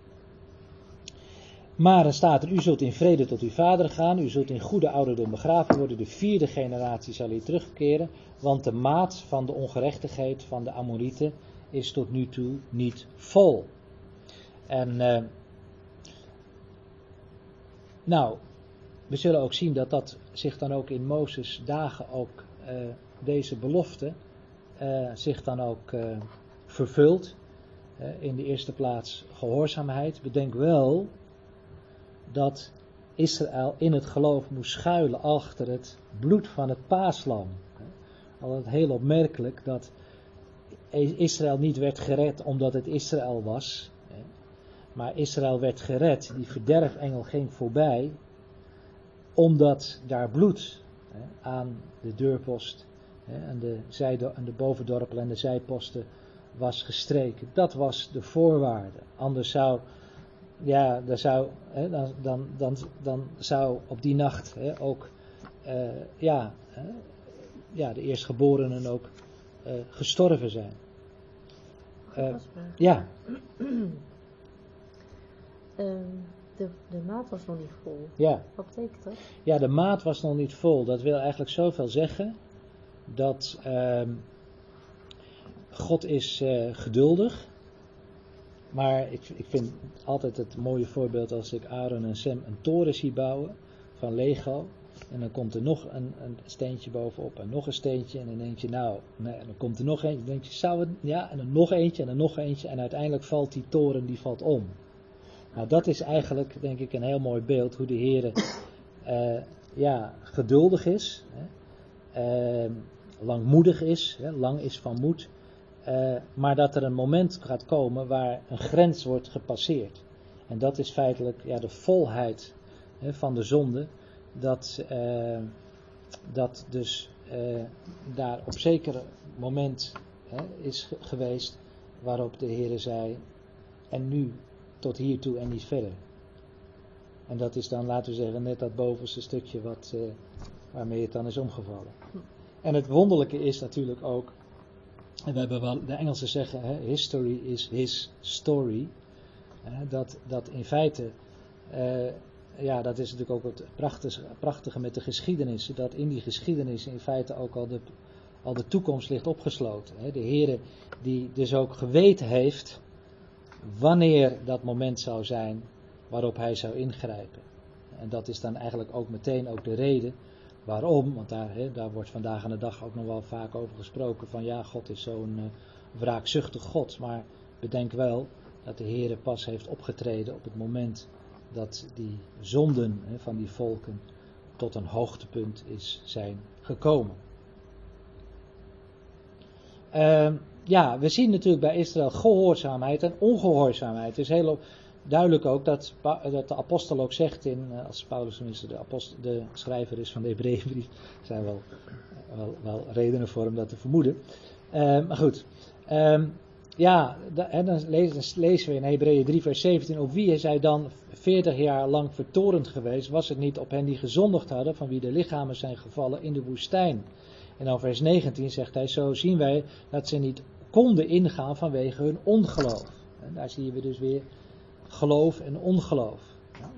maar er staat er, u zult in vrede tot uw vader gaan, u zult in goede ouderdom begraven worden, de vierde generatie zal hier terugkeren, want de maat van de ongerechtigheid van de Amorieten is tot nu toe niet vol. En uh, nou, we zullen ook zien dat dat zich dan ook in Mozes dagen ook uh, deze belofte uh, zich dan ook vervult. in de eerste plaats gehoorzaamheid. Bedenk wel dat Israël in het geloof moest schuilen achter het bloed van het paaslam. Altijd heel opmerkelijk dat Israël niet werd gered omdat het Israël was. Maar Israël werd gered, die verderfengel ging voorbij, omdat daar bloed aan de deurpost, aan de, zijde, de bovendorpel en de zijposten was gestreken. Dat was de voorwaarde. Anders zou ja, dan zou, hè, dan, dan, dan, dan zou op die nacht hè, ook uh, ja, hè, ja, de eerstgeborenen ook uh, gestorven zijn. Uh, ja. de, de maat was nog niet vol. Ja. Wat betekent dat? Ja, de maat was nog niet vol. Dat wil eigenlijk zoveel zeggen dat ehm, God is geduldig. Maar ik, ik vind altijd het mooie voorbeeld als ik Aaron en Sam een toren zie bouwen van Lego. En dan komt er nog een, een, steentje bovenop en nog een steentje en dan denk je nou, nee, en dan komt er nog eentje, dan denk je zou het, ja, en dan nog eentje en dan nog eentje en uiteindelijk valt die toren, die valt om. Nou dat is eigenlijk denk ik een heel mooi beeld hoe de Heer uh, ja, geduldig is, hè, uh, langmoedig is, hè, lang is van moed, uh, maar dat er een moment gaat komen waar een grens wordt gepasseerd. En dat is feitelijk ja, de volheid hè, van de zonde dat, uh, dat dus uh, daar op zeker moment hè, is geweest waarop de Heer zei, en nu tot hiertoe en niet verder. En dat is dan, laten we zeggen, net dat bovenste stukje wat, waarmee het dan is omgevallen. En het wonderlijke is natuurlijk ook, en we hebben wel, de Engelsen zeggen, hè, history is his story, hè, dat, dat in feite ja, dat is natuurlijk ook het prachtige, prachtige met de geschiedenis. Dat in die geschiedenis in feite ook al de, al de toekomst ligt opgesloten. Hè. De Heer die dus ook geweten heeft wanneer dat moment zou zijn waarop hij zou ingrijpen. En dat is dan eigenlijk ook meteen ook de reden waarom, want daar, daar wordt vandaag aan de dag ook nog wel vaak over gesproken van ja, God is zo'n uh, wraakzuchtig God. Maar bedenk wel dat de Heer pas heeft opgetreden op het moment dat die zonden van die volken tot een hoogtepunt is zijn gekomen. Uh, ja, we zien natuurlijk bij Israël gehoorzaamheid en ongehoorzaamheid. Het is heel duidelijk ook dat, dat de apostel ook zegt, in, eh, als Paulus tenminste de, apostel, de schrijver is van de Hebreeënbrief, zijn wel, wel, wel redenen voor hem dat te vermoeden. Uh, maar goed, um, ja, dan lezen we in Hebreeën 3 vers 17, op wie is hij dan 40 jaar lang vertorend geweest, was het niet op hen die gezondigd hadden, van wie de lichamen zijn gevallen in de woestijn. En dan vers 19 zegt hij, zo zien wij dat ze niet konden ingaan vanwege hun ongeloof. En daar zien we dus weer geloof en ongeloof.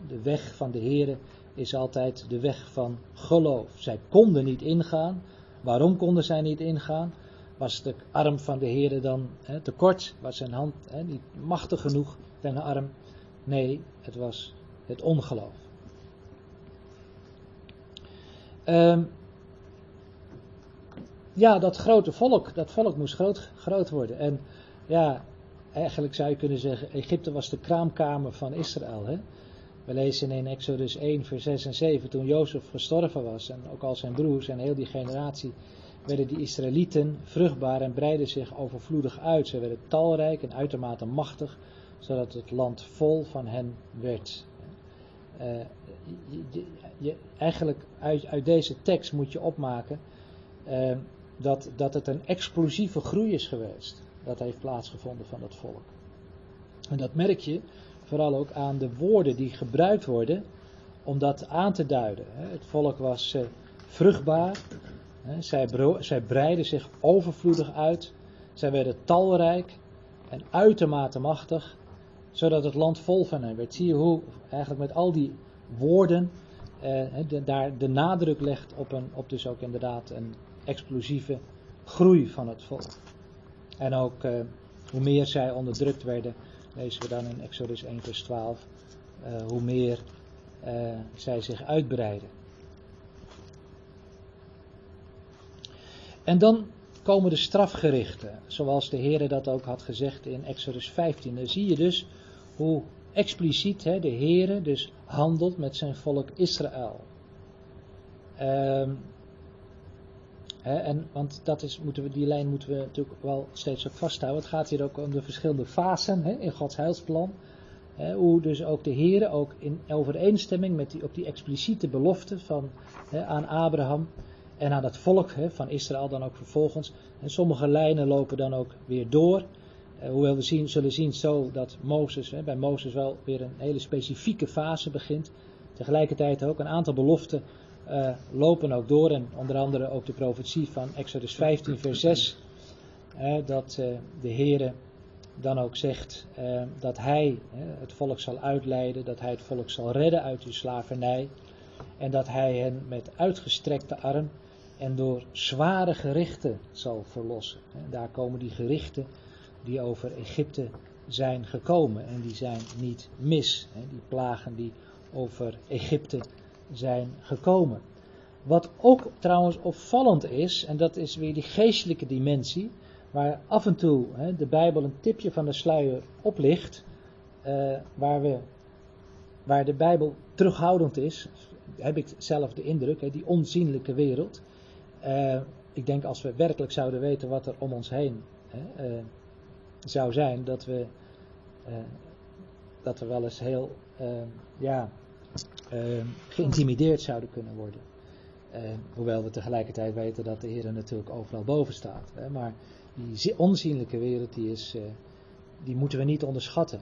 De weg van de Here is altijd de weg van geloof. Zij konden niet ingaan. Waarom konden zij niet ingaan? Was de arm van de Heer dan te kort? Was zijn hand niet machtig genoeg, zijn arm? Nee, het was het ongeloof. Um, ja, dat grote volk, dat volk moest groot, groot worden. En ja, eigenlijk zou je kunnen zeggen, Egypte was de kraamkamer van Israël. Hè? We lezen in Exodus 1, vers 6 en 7, toen Jozef gestorven was en ook al zijn broers en heel die generatie werden die Israëlieten vruchtbaar en breidden zich overvloedig uit. Ze werden talrijk en uitermate machtig, zodat het land vol van hen werd. Uh, je, eigenlijk uit, uit, deze tekst moet je opmaken uh, dat, dat het een explosieve groei is geweest. Dat heeft plaatsgevonden van dat volk. En dat merk je vooral ook aan de woorden die gebruikt worden om dat aan te duiden. Het volk was uh, vruchtbaar, zij, zij breidden zich overvloedig uit. Zij werden talrijk en uitermate machtig, zodat het land vol van hen werd. Zie je hoe eigenlijk met al die woorden eh, daar de nadruk legt op, een, op dus ook inderdaad een explosieve groei van het volk. En ook eh, hoe meer zij onderdrukt werden, lezen we dan in Exodus 1 vers 12, eh, hoe meer eh, zij zich uitbreiden. En dan komen de strafgerichten, zoals de Heer dat ook had gezegd in Exodus 15. Dan zie je dus hoe expliciet hè, de Heer dus handelt met zijn volk Israël. Um, en, want dat is, moeten we, die lijn moeten we natuurlijk wel steeds ook vasthouden. Het gaat hier ook om de verschillende fasen in Gods heilsplan. Hoe dus ook de Heer ook in overeenstemming met die, op die expliciete belofte van, aan Abraham en aan het volk van Israël dan ook vervolgens. En sommige lijnen lopen dan ook weer door. Eh, hoewel we zien, zullen zien zo dat Mozes, bij Mozes wel weer een hele specifieke fase begint. Tegelijkertijd ook een aantal beloften uh, lopen ook door. En onder andere ook de profetie van Exodus 15 vers 6. dat uh, de Heere dan ook zegt uh, dat hij het volk zal uitleiden, dat hij het volk zal redden uit de slavernij en dat hij hen met uitgestrekte arm en door zware gerichten zal verlossen. Daar komen die gerichten die over Egypte zijn gekomen en die zijn niet mis. Die plagen die over Egypte zijn gekomen. Wat ook trouwens opvallend is, en dat is weer die geestelijke dimensie, waar af en toe hè, de Bijbel een tipje van de sluier oplicht, uh, waar, we, waar de Bijbel terughoudend is, heb ik zelf de indruk, hè, die onzienlijke wereld. Uh, ik denk als we werkelijk zouden weten wat er om ons heen hè, uh, zou zijn, dat we, dat we wel eens heel ja, geïntimideerd zouden kunnen worden. hoewel we tegelijkertijd weten dat de Heer natuurlijk overal boven staat. Hè, maar die onzienlijke wereld, die, is, die moeten we niet onderschatten.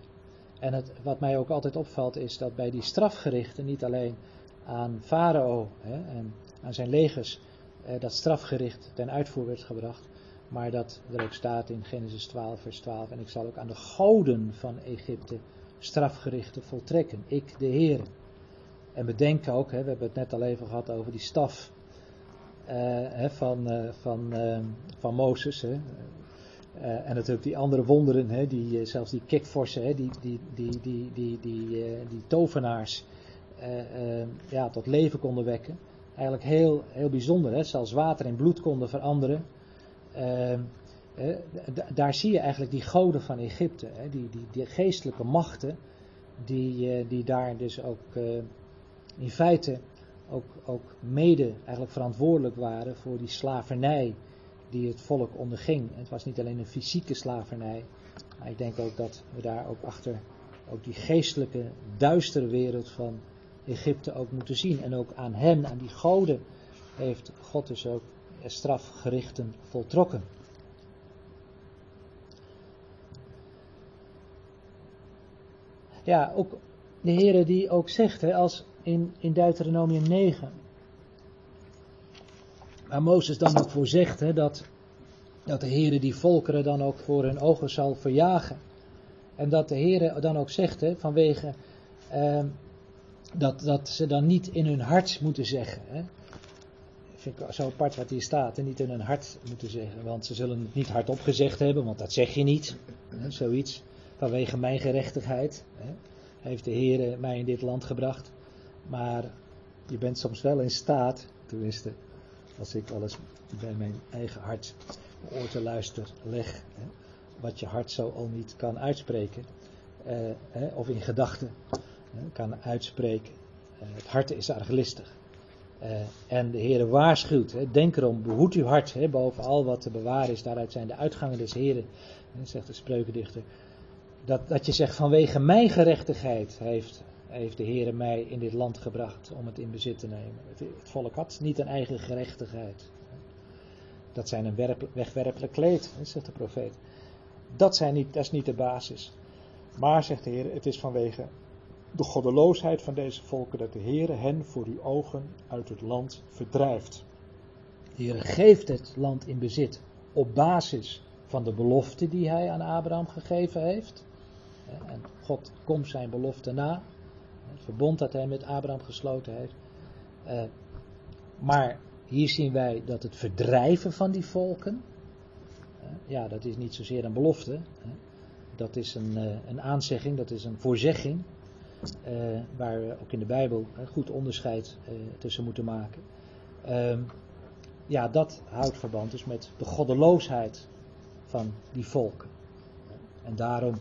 En het, wat mij ook altijd opvalt is dat bij die strafgerichten niet alleen aan Farao en aan zijn legers eh, dat strafgericht ten uitvoer werd gebracht, maar dat er ook staat in Genesis 12, vers 12, en ik zal ook aan de goden van Egypte strafgerichten voltrekken, ik de Heer. En bedenk ook, hè, we hebben het net al even gehad over die staf uh, hè, van, uh, van, uh, van Mozes. Hè. en natuurlijk die andere wonderen, hè, die, zelfs die kikvorsen, hè, die, die, die, die, die, die, die tovenaars, ja, tot leven konden wekken. Eigenlijk heel, heel bijzonder, hè, zelfs water in bloed konden veranderen. daar zie je eigenlijk die goden van Egypte, hè, die, die, die geestelijke machten, die, die daar dus ook in feite ook, ook mede eigenlijk verantwoordelijk waren voor die slavernij die het volk onderging. Het was niet alleen een fysieke slavernij, maar ik denk ook dat we daar ook achter ook die geestelijke, duistere wereld van Egypte ook moeten zien. En ook aan hen, aan die goden, heeft God dus ook strafgerichten voltrokken. Ja, ook de Heere die ook zegt, hè, als in, in Deuteronomium 9. Waar Mozes dan ook voor zegt hè, dat, dat de Heere die volkeren dan ook voor hun ogen zal verjagen. En dat de Heere dan ook zegt hè, vanwege eh, dat, dat ze dan niet in hun hart moeten zeggen. Hè. Vind ik zo apart wat hier staat. En niet in hun hart moeten zeggen. Want ze zullen het niet hardop gezegd hebben, want dat zeg je niet. Hè, zoiets. Vanwege mijn gerechtigheid. Hè, heeft de Heer mij in dit land gebracht. Maar je bent soms wel in staat, tenminste, als ik alles bij mijn eigen hart oor te luisteren leg, hè, wat je hart zo al niet kan uitspreken, eh, hè, of in gedachten kan uitspreken. Eh, het hart is arglistig. Uh, en de Heer waarschuwt, hè, denk erom, behoed uw hart hè, boven al wat te bewaren is. Daaruit zijn de uitgangen des Heren, zegt de spreukendichter. Dat, dat je zegt, vanwege mijn gerechtigheid heeft heeft de Heer mij in dit land gebracht om het in bezit te nemen. Het, volk had niet een eigen gerechtigheid. Dat zijn een werp, wegwerpelijk kleed, zegt de profeet. Dat, zijn niet, dat is niet de basis. Maar, zegt de Heer, het is vanwege de goddeloosheid van deze volken dat de Heer hen voor uw ogen uit het land verdrijft. De Heer geeft het land in bezit op basis van de belofte die hij aan Abraham gegeven heeft. En God komt zijn belofte na. Het verbond dat hij met Abraham gesloten heeft. Uh, maar hier zien wij dat het verdrijven van die volken, uh, ja, dat is niet zozeer een belofte. Dat is een, uh, een aanzegging, dat is een voorzegging. waar we ook in de Bijbel goed onderscheid tussen moeten maken. Ehm, ja, dat houdt verband dus met de goddeloosheid van die volken. En daarom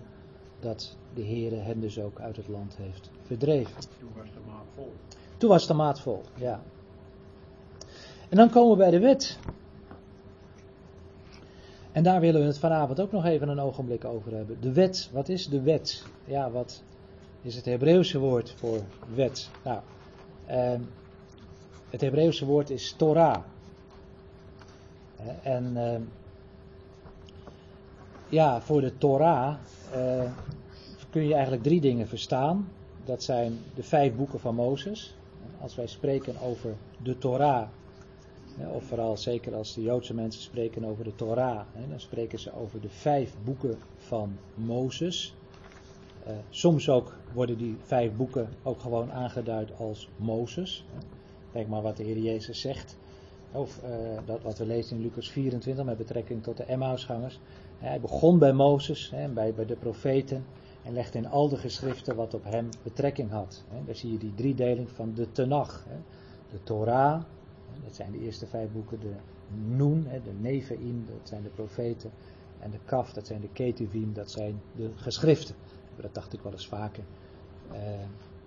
dat de Heere hen dus ook uit het land heeft verdreven. Toen was de maat vol. Toen was de maat vol, ja. En dan komen we bij de wet. En daar willen we het vanavond ook nog even een ogenblik over hebben. De wet, wat is de wet? Ja, wat is het Hebreeuwse woord voor wet? Nou, eh, het Hebreeuwse woord is Torah. En eh, ja, voor de Torah uh, kun je eigenlijk drie dingen verstaan. Dat zijn de vijf boeken van Mozes. Als wij spreken over de Torah, of vooral zeker als de Joodse mensen spreken over de Torah, dan spreken ze over de vijf boeken van Mozes. Uh, soms ook worden die vijf boeken ook gewoon aangeduid als Mozes. Denk maar wat de Heer Jezus zegt. of eh, dat wat we lezen in Lucas 24 met betrekking tot de Emmausgangers. Hij begon bij Mozes bij de profeten en legde in al de geschriften wat op hem betrekking had. Daar zie je die driedeling van de Tenach. De Torah, dat zijn de eerste vijf boeken, de Noen, de Neveim, dat zijn de profeten. En de Kaf, dat zijn de Ketuvim, dat zijn de geschriften. Dat dacht ik wel eens vaker eh,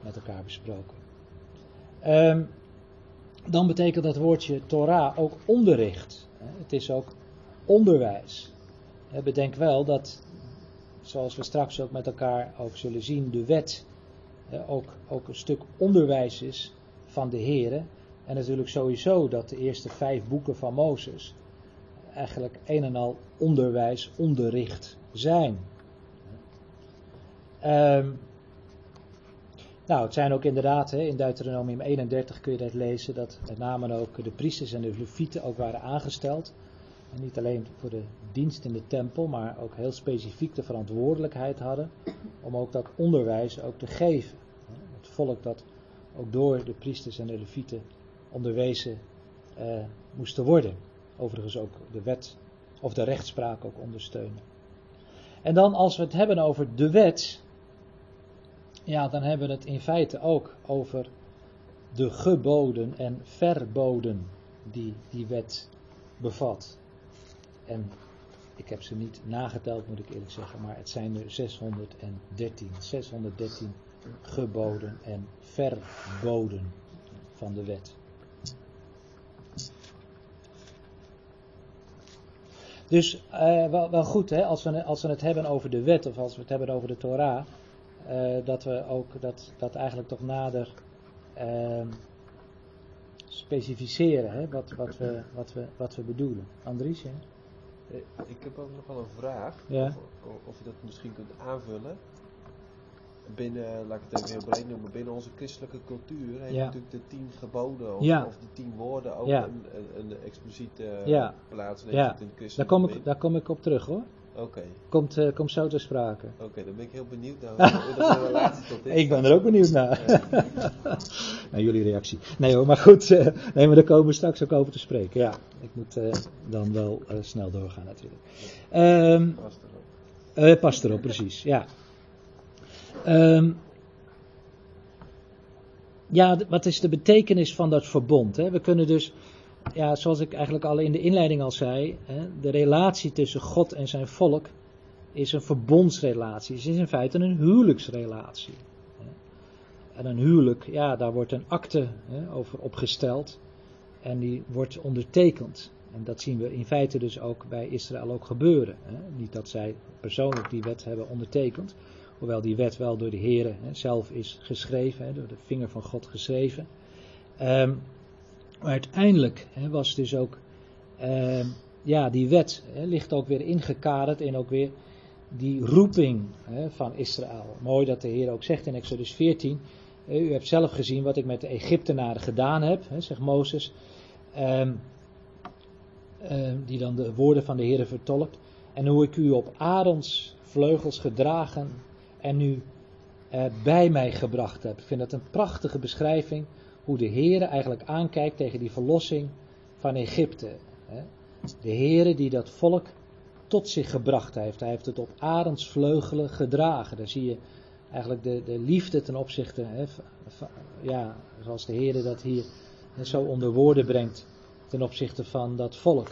met elkaar besproken. Ehm, dan betekent dat woordje Torah ook onderricht. Het is ook onderwijs. Bedenk wel dat, zoals we straks ook met elkaar ook zullen zien, de wet ook, ook een stuk onderwijs is van de Heer. En natuurlijk sowieso dat de eerste vijf boeken van Mozes eigenlijk een en al onderwijs, onderricht zijn. Um, nou, het zijn ook inderdaad, in Deuteronomium 31 kun je dat lezen, dat met name ook de priesters en de levieten ook waren aangesteld. Niet alleen voor de dienst in de tempel, maar ook heel specifiek de verantwoordelijkheid hadden om ook dat onderwijs ook te geven. Het volk dat ook door de priesters en de levieten onderwezen eh, moesten worden. Overigens ook de wet of de rechtspraak ook ondersteunen. En dan als we het hebben over de wet, ja, dan hebben we het in feite ook over de geboden en verboden die die wet bevat. En ik heb ze niet nageteld, moet ik eerlijk zeggen, maar het zijn er 613. 613 geboden en verboden van de wet. Dus uh, wel, wel, goed, hè, als, we, als we het hebben over de wet of als we het hebben over de Torah, uh, dat we ook dat, dat eigenlijk toch nader uh, specificeren, hè, wat, wat, we, wat, we, wat we bedoelen. Andries, hè? Ik heb ook nog wel een vraag, ja. of, of je dat misschien kunt aanvullen binnen, laat ik het even heel breed noemen, binnen onze christelijke cultuur heeft Ja. natuurlijk de tien geboden of, Ja. of de tien woorden ook een, een, een expliciete plaats Ja. Daar kom, ik, daar kom ik op terug hoor. Oké, Komt, eh, komt zo ter sprake. oké, dan ben ik heel benieuwd naar hoe relatie tot dit Ik ben er ook benieuwd naar. naar jullie reactie. Nee hoor, maar goed. eh, nee, maar daar komen we straks ook over te spreken. Ja, ik moet eh, dan wel snel doorgaan natuurlijk. Ehm Past erop. Past erop, precies, ja. Ehm, ja, wat is de betekenis van dat verbond? Hè? We kunnen dus, ja, zoals ik eigenlijk al in de inleiding al zei, hè, de relatie tussen God en zijn volk is een verbondsrelatie. Het is in feite een huwelijksrelatie. En een huwelijk, ja, daar wordt een akte hè, over opgesteld en die wordt ondertekend. En dat zien we in feite dus ook bij Israël ook gebeuren. Hè. Niet dat zij persoonlijk die wet hebben ondertekend, hoewel die wet wel door de Heer zelf is geschreven, door de vinger van God geschreven. Ehm, maar uiteindelijk hè, was dus ook, ehm, ja, die wet hè, ligt ook weer ingekaderd in ook weer die roeping hè, van Israël. Mooi dat de Heer ook zegt in Exodus 14, hè, u hebt zelf gezien wat ik met de Egyptenaren gedaan heb, zegt Mozes. Ehm, eh, die dan de woorden van de Heer vertolkt. En hoe ik u op Aarons vleugels gedragen en u eh, bij mij gebracht heb. Ik vind dat een prachtige beschrijving hoe de Heer eigenlijk aankijkt tegen die verlossing van Egypte. De Heer die dat volk tot zich gebracht heeft. Hij heeft het op Aarons vleugelen gedragen. Daar zie je eigenlijk de, de liefde ten opzichte, hè, ja, zoals de Heer dat hier zo onder woorden brengt ten opzichte van dat volk.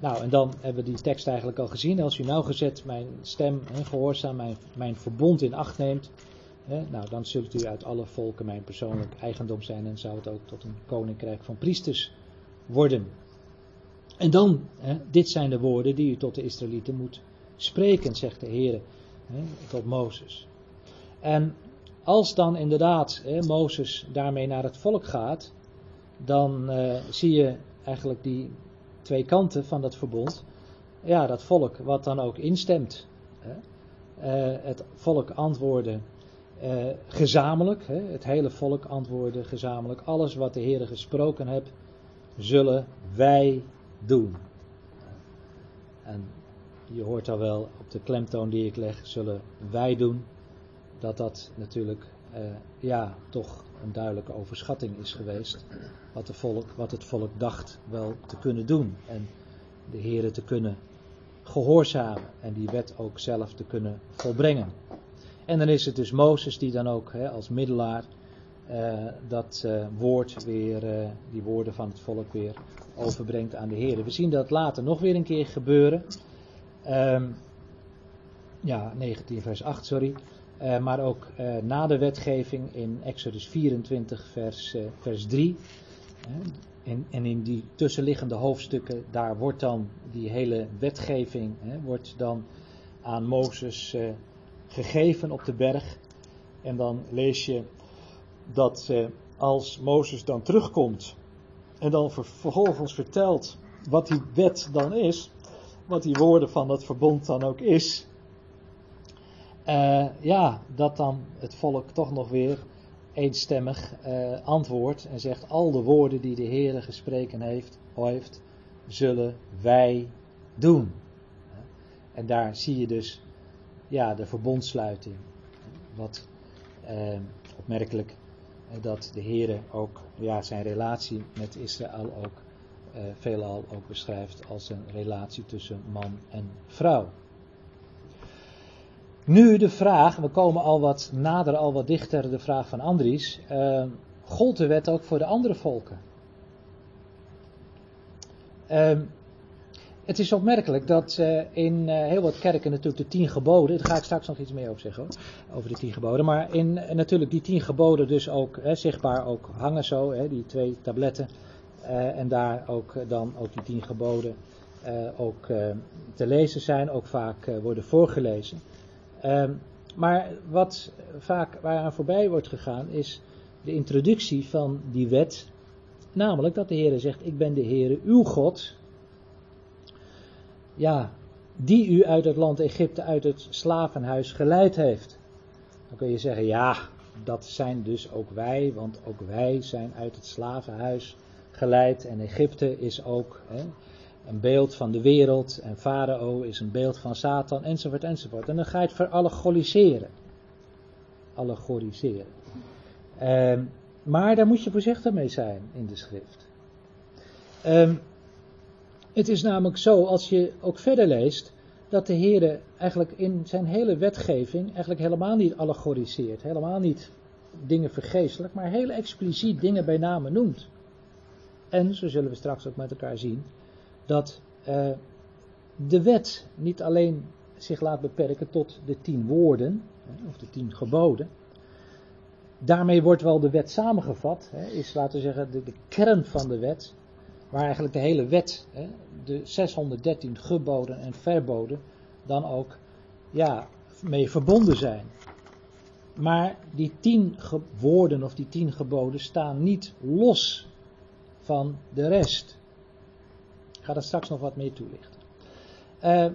Nou, en dan hebben we die tekst eigenlijk al gezien. Als u nauwgezet mijn stem en gehoorzaam mijn, mijn verbond in acht neemt, nou, dan zult u uit alle volken mijn persoonlijk eigendom zijn en zou het ook tot een koninkrijk van priesters worden. En dan, dit zijn de woorden die u tot de Israëlieten moet spreken, zegt de Heer tot Mozes. En als dan inderdaad Mozes daarmee naar het volk gaat, dan eh, zie je eigenlijk die twee kanten van dat verbond. Ja, dat volk wat dan ook instemt. Eh, het volk antwoordde eh, gezamenlijk, hè, het hele volk antwoordde gezamenlijk. Alles wat de Heer gesproken heeft, zullen wij doen. En je hoort al wel op de klemtoon die ik leg, zullen wij doen. dat dat natuurlijk eh, ja, toch een duidelijke overschatting is geweest. Wat, volk, wat het volk dacht wel te kunnen doen. En de heren te kunnen gehoorzamen. En die wet ook zelf te kunnen volbrengen. En dan is het dus Mozes die dan ook hè, als middelaar eh, dat eh, woord weer, eh, die woorden van het volk weer overbrengt aan de heren. We zien dat later nog weer een keer gebeuren. Ehm, ja, 19 vers 8, sorry. Maar ook na de wetgeving in Exodus 24 vers, vers 3. En, en, in die tussenliggende hoofdstukken, daar wordt dan die hele wetgeving hè, wordt dan aan Mozes gegeven op de berg. En dan lees je dat als Mozes dan terugkomt en dan vervolgens vertelt wat die wet dan is, wat die woorden van dat verbond dan ook is, uh, ja, dat dan het volk toch nog weer eenstemmig uh, antwoordt en zegt: Al de woorden die de Heer gesproken heeft, heeft, zullen wij doen. En daar zie je dus ja, de verbondsluiting. Wat uh, opmerkelijk dat de Heer ook ja, zijn relatie met Israël ook veelal ook beschrijft als een relatie tussen man en vrouw. Nu de vraag, we komen al wat nader, al wat dichter, de vraag van Andries. Uh, gold de wet ook voor de andere volken? Uh, het is opmerkelijk dat uh, in uh, heel wat kerken natuurlijk de tien geboden, daar ga ik straks nog iets meer over zeggen hoor, over de tien geboden. Maar in natuurlijk die tien geboden dus ook zichtbaar ook hangen zo, die twee tabletten. en daar ook dan ook die tien geboden ook te lezen zijn, ook vaak worden voorgelezen. Um, maar wat vaak waaraan voorbij wordt gegaan is de introductie van die wet. Namelijk dat de Heer zegt: Ik ben de Heer uw God. Ja, die u uit het land Egypte, uit het slavenhuis geleid heeft. Dan kun je zeggen: Ja, dat zijn dus ook wij, want ook wij zijn uit het slavenhuis geleid. En Egypte is ook. Hè, een beeld van de wereld en Farao is een beeld van Satan enzovoort enzovoort. En dan ga je het verallegoriseren. Allegoriseren. Um, maar daar moet je voorzichtig mee zijn in de schrift. Um, het is namelijk zo, als je ook verder leest, dat de Heer eigenlijk in zijn hele wetgeving eigenlijk helemaal niet allegoriseert. Helemaal niet dingen vergeestelijk, maar heel expliciet dingen bij name noemt. En, zo zullen we straks ook met elkaar zien, dat uh, de wet niet alleen zich laat beperken tot de tien woorden, of de tien geboden. Daarmee wordt wel de wet samengevat, is laten we zeggen de, kern van de wet, waar eigenlijk de hele wet, hè, de 613 geboden en verboden, dan ook ja, mee verbonden zijn. Maar die tien woorden of die tien geboden staan niet los van de rest ga daar straks nog wat meer toelichten. Uh,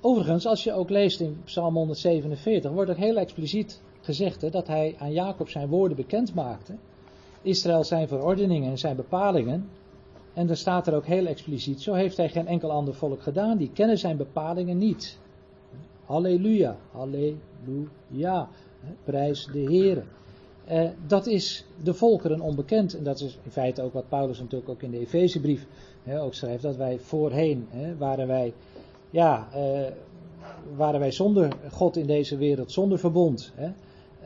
overigens, als je ook leest in Psalm 147, wordt ook heel expliciet gezegd hè, dat hij aan Jacob zijn woorden bekend maakte. Israël zijn verordeningen en zijn bepalingen. En dan staat er ook heel expliciet, zo heeft hij geen enkel ander volk gedaan, die kennen zijn bepalingen niet. Halleluja, halleluja, prijs de Heer. Uh, dat is de volkeren onbekend. En dat is in feite ook wat Paulus natuurlijk ook in de Efezebrief ook schrijft. Dat wij voorheen waren wij, ja, uh, waren wij zonder God in deze wereld, zonder verbond.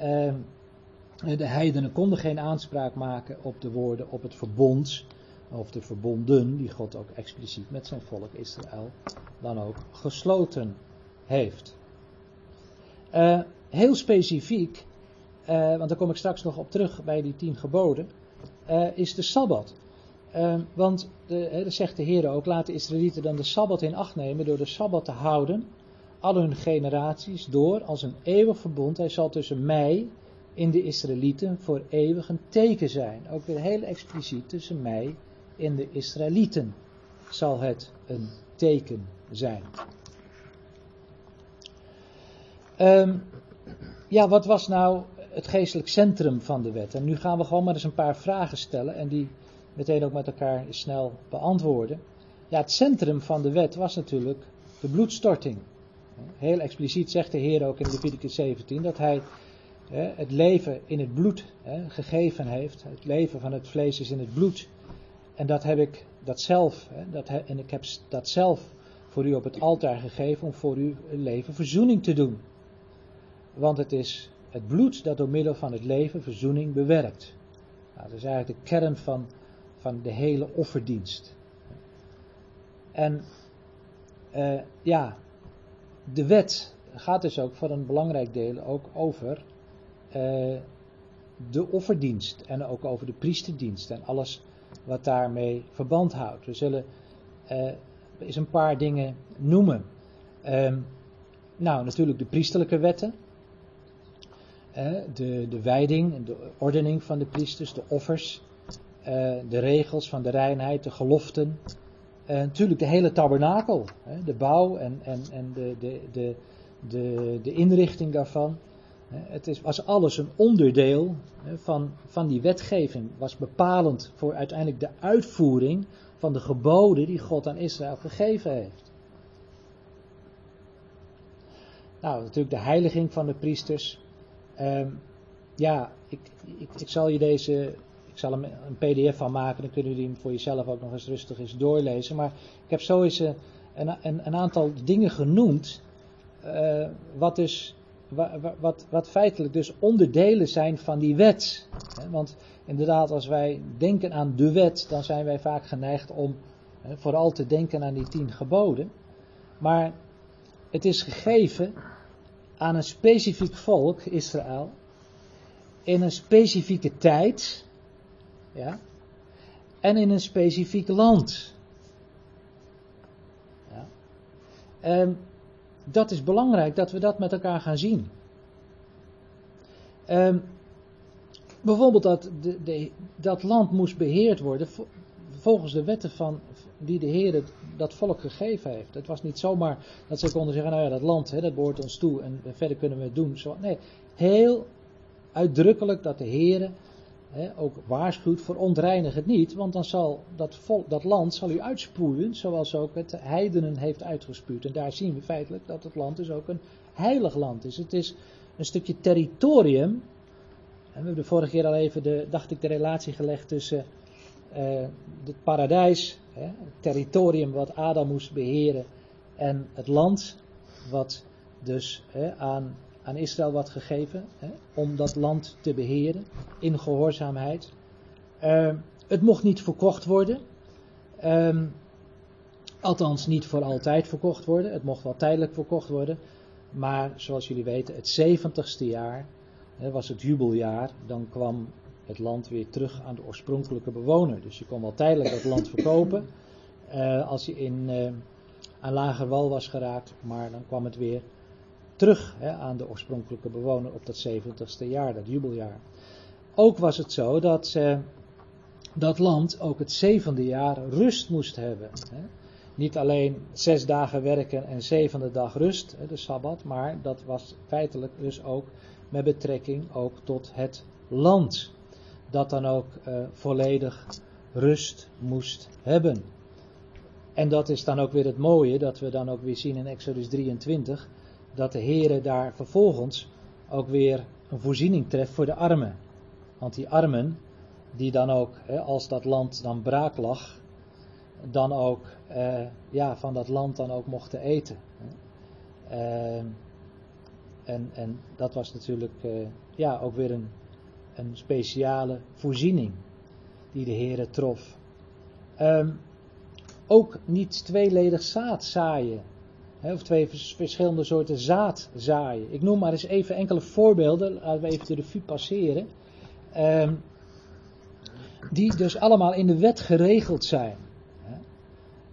Uh, de heidenen konden geen aanspraak maken op de woorden, op het verbond. Of de verbonden die God ook expliciet met zijn volk Israël dan ook gesloten heeft. Uh, heel specifiek uh, want daar kom ik straks nog op terug bij die tien geboden, uh, is de Sabbat. Want de, zegt de Heer ook, laat de Israëlieten dan de Sabbat in acht nemen door de Sabbat te houden, al hun generaties door, als een eeuwig verbond. Hij zal tussen mij in de Israëlieten voor eeuwig een teken zijn. Ook weer heel expliciet, tussen mij en de Israëlieten zal het een teken zijn. Um, ja, wat was nou het geestelijk centrum van de wet. En nu gaan we gewoon maar eens een paar vragen stellen en die meteen ook met elkaar snel beantwoorden. Ja, het centrum van de wet was natuurlijk de bloedstorting. Heel expliciet zegt de Heer ook in Leviticus 17 dat hij het leven in het bloed gegeven heeft. Het leven van het vlees is in het bloed. En dat heb ik dat zelf, hè, dat en ik heb dat zelf voor u op het altaar gegeven om voor uw leven verzoening te doen. Want het is het bloed dat door middel van het leven verzoening bewerkt. Nou, dat is eigenlijk de kern van, van de hele offerdienst. En eh, ja, de wet gaat dus ook voor een belangrijk deel ook over eh, de offerdienst en ook over de priesterdienst en alles wat daarmee verband houdt. We zullen eh, eens een paar dingen noemen. Ehm, nou, natuurlijk de priesterlijke wetten. Eh, de, de wijding, de ordening van de priesters, de offers, eh, de regels van de reinheid, de geloften. Natuurlijk de hele tabernakel, de bouw en, en, en de, de, de, de, de inrichting daarvan. Het is, was alles een onderdeel van, van die wetgeving, was bepalend voor uiteindelijk de uitvoering van de geboden die God aan Israël gegeven heeft. Nou, natuurlijk de heiliging van de priesters. Ehm, ja, ik, ik, ik zal je deze, ik zal er een pdf van maken, dan kunnen jullie hem voor jezelf ook nog eens rustig eens doorlezen. Maar ik heb zo eens een, een, een aantal dingen genoemd, eh, wat dus, wat, wat feitelijk dus onderdelen zijn van die wet. Want inderdaad, als wij denken aan de wet, dan zijn wij vaak geneigd om vooral te denken aan die tien geboden. Maar het is gegeven aan een specifiek volk, Israël, in een specifieke tijd, ja, en in een specifiek land. Ja. En dat is belangrijk dat we dat met elkaar gaan zien. Ehm, bijvoorbeeld dat de, de, dat land moest beheerd worden vo- volgens de wetten van, die de Heer het- dat volk gegeven heeft. Het was niet zomaar dat ze konden zeggen, nou ja, dat land, hè, dat behoort ons toe en verder kunnen we het doen. Nee, heel uitdrukkelijk dat de Heer ook waarschuwt voor ontreinig het niet, want dan zal dat, dat land zal u uitspoelen, zoals ook het heidenen heeft uitgespuwd. En daar zien we feitelijk dat het land dus ook een heilig land is. Het is een stukje territorium. En we hebben de vorige keer al even, de, dacht ik, de relatie gelegd tussen eh, het paradijs, hè, het territorium wat Adam moest beheren, en het land wat dus hè, aan, aan Israël wordt gegeven, hè, om dat land te beheren in gehoorzaamheid. Eh, het mocht niet verkocht worden. Ehm, althans, niet voor altijd verkocht worden. Het mocht wel tijdelijk verkocht worden. Maar zoals jullie weten, het 70ste jaar hè, was het jubeljaar. Dan kwam het land weer terug aan de oorspronkelijke bewoner. Dus je kon wel tijdelijk dat land verkopen. eh, als je in, eh, aan lager wal was geraakt. Maar dan kwam het weer terug hè, aan de oorspronkelijke bewoner op dat 70ste jaar, dat jubeljaar. Ook was het zo dat eh, dat land ook het zevende jaar rust moest hebben. Hè. Niet alleen zes dagen werken en zevende dag rust, hè, de Sabbat, maar dat was feitelijk dus ook met betrekking ook tot het land. Dat dan ook eh, volledig rust moest hebben. En dat is dan ook weer het mooie, dat we dan ook weer zien in Exodus 23, dat de Heere daar vervolgens ook weer een voorziening treft voor de armen. Want die armen, die dan ook, als dat land dan braak lag, dan ook eh, ja, van dat land dan ook mochten eten. Ehm, en, en dat was natuurlijk eh, ja, ook weer een, een speciale voorziening die de Heere trof. Ehm, ook niet tweeledig zaad zaaien. Of twee vers- verschillende soorten zaad zaaien. Ik noem maar eens even enkele voorbeelden, laten we even de revue passeren. Ehm, die dus allemaal in de wet geregeld zijn.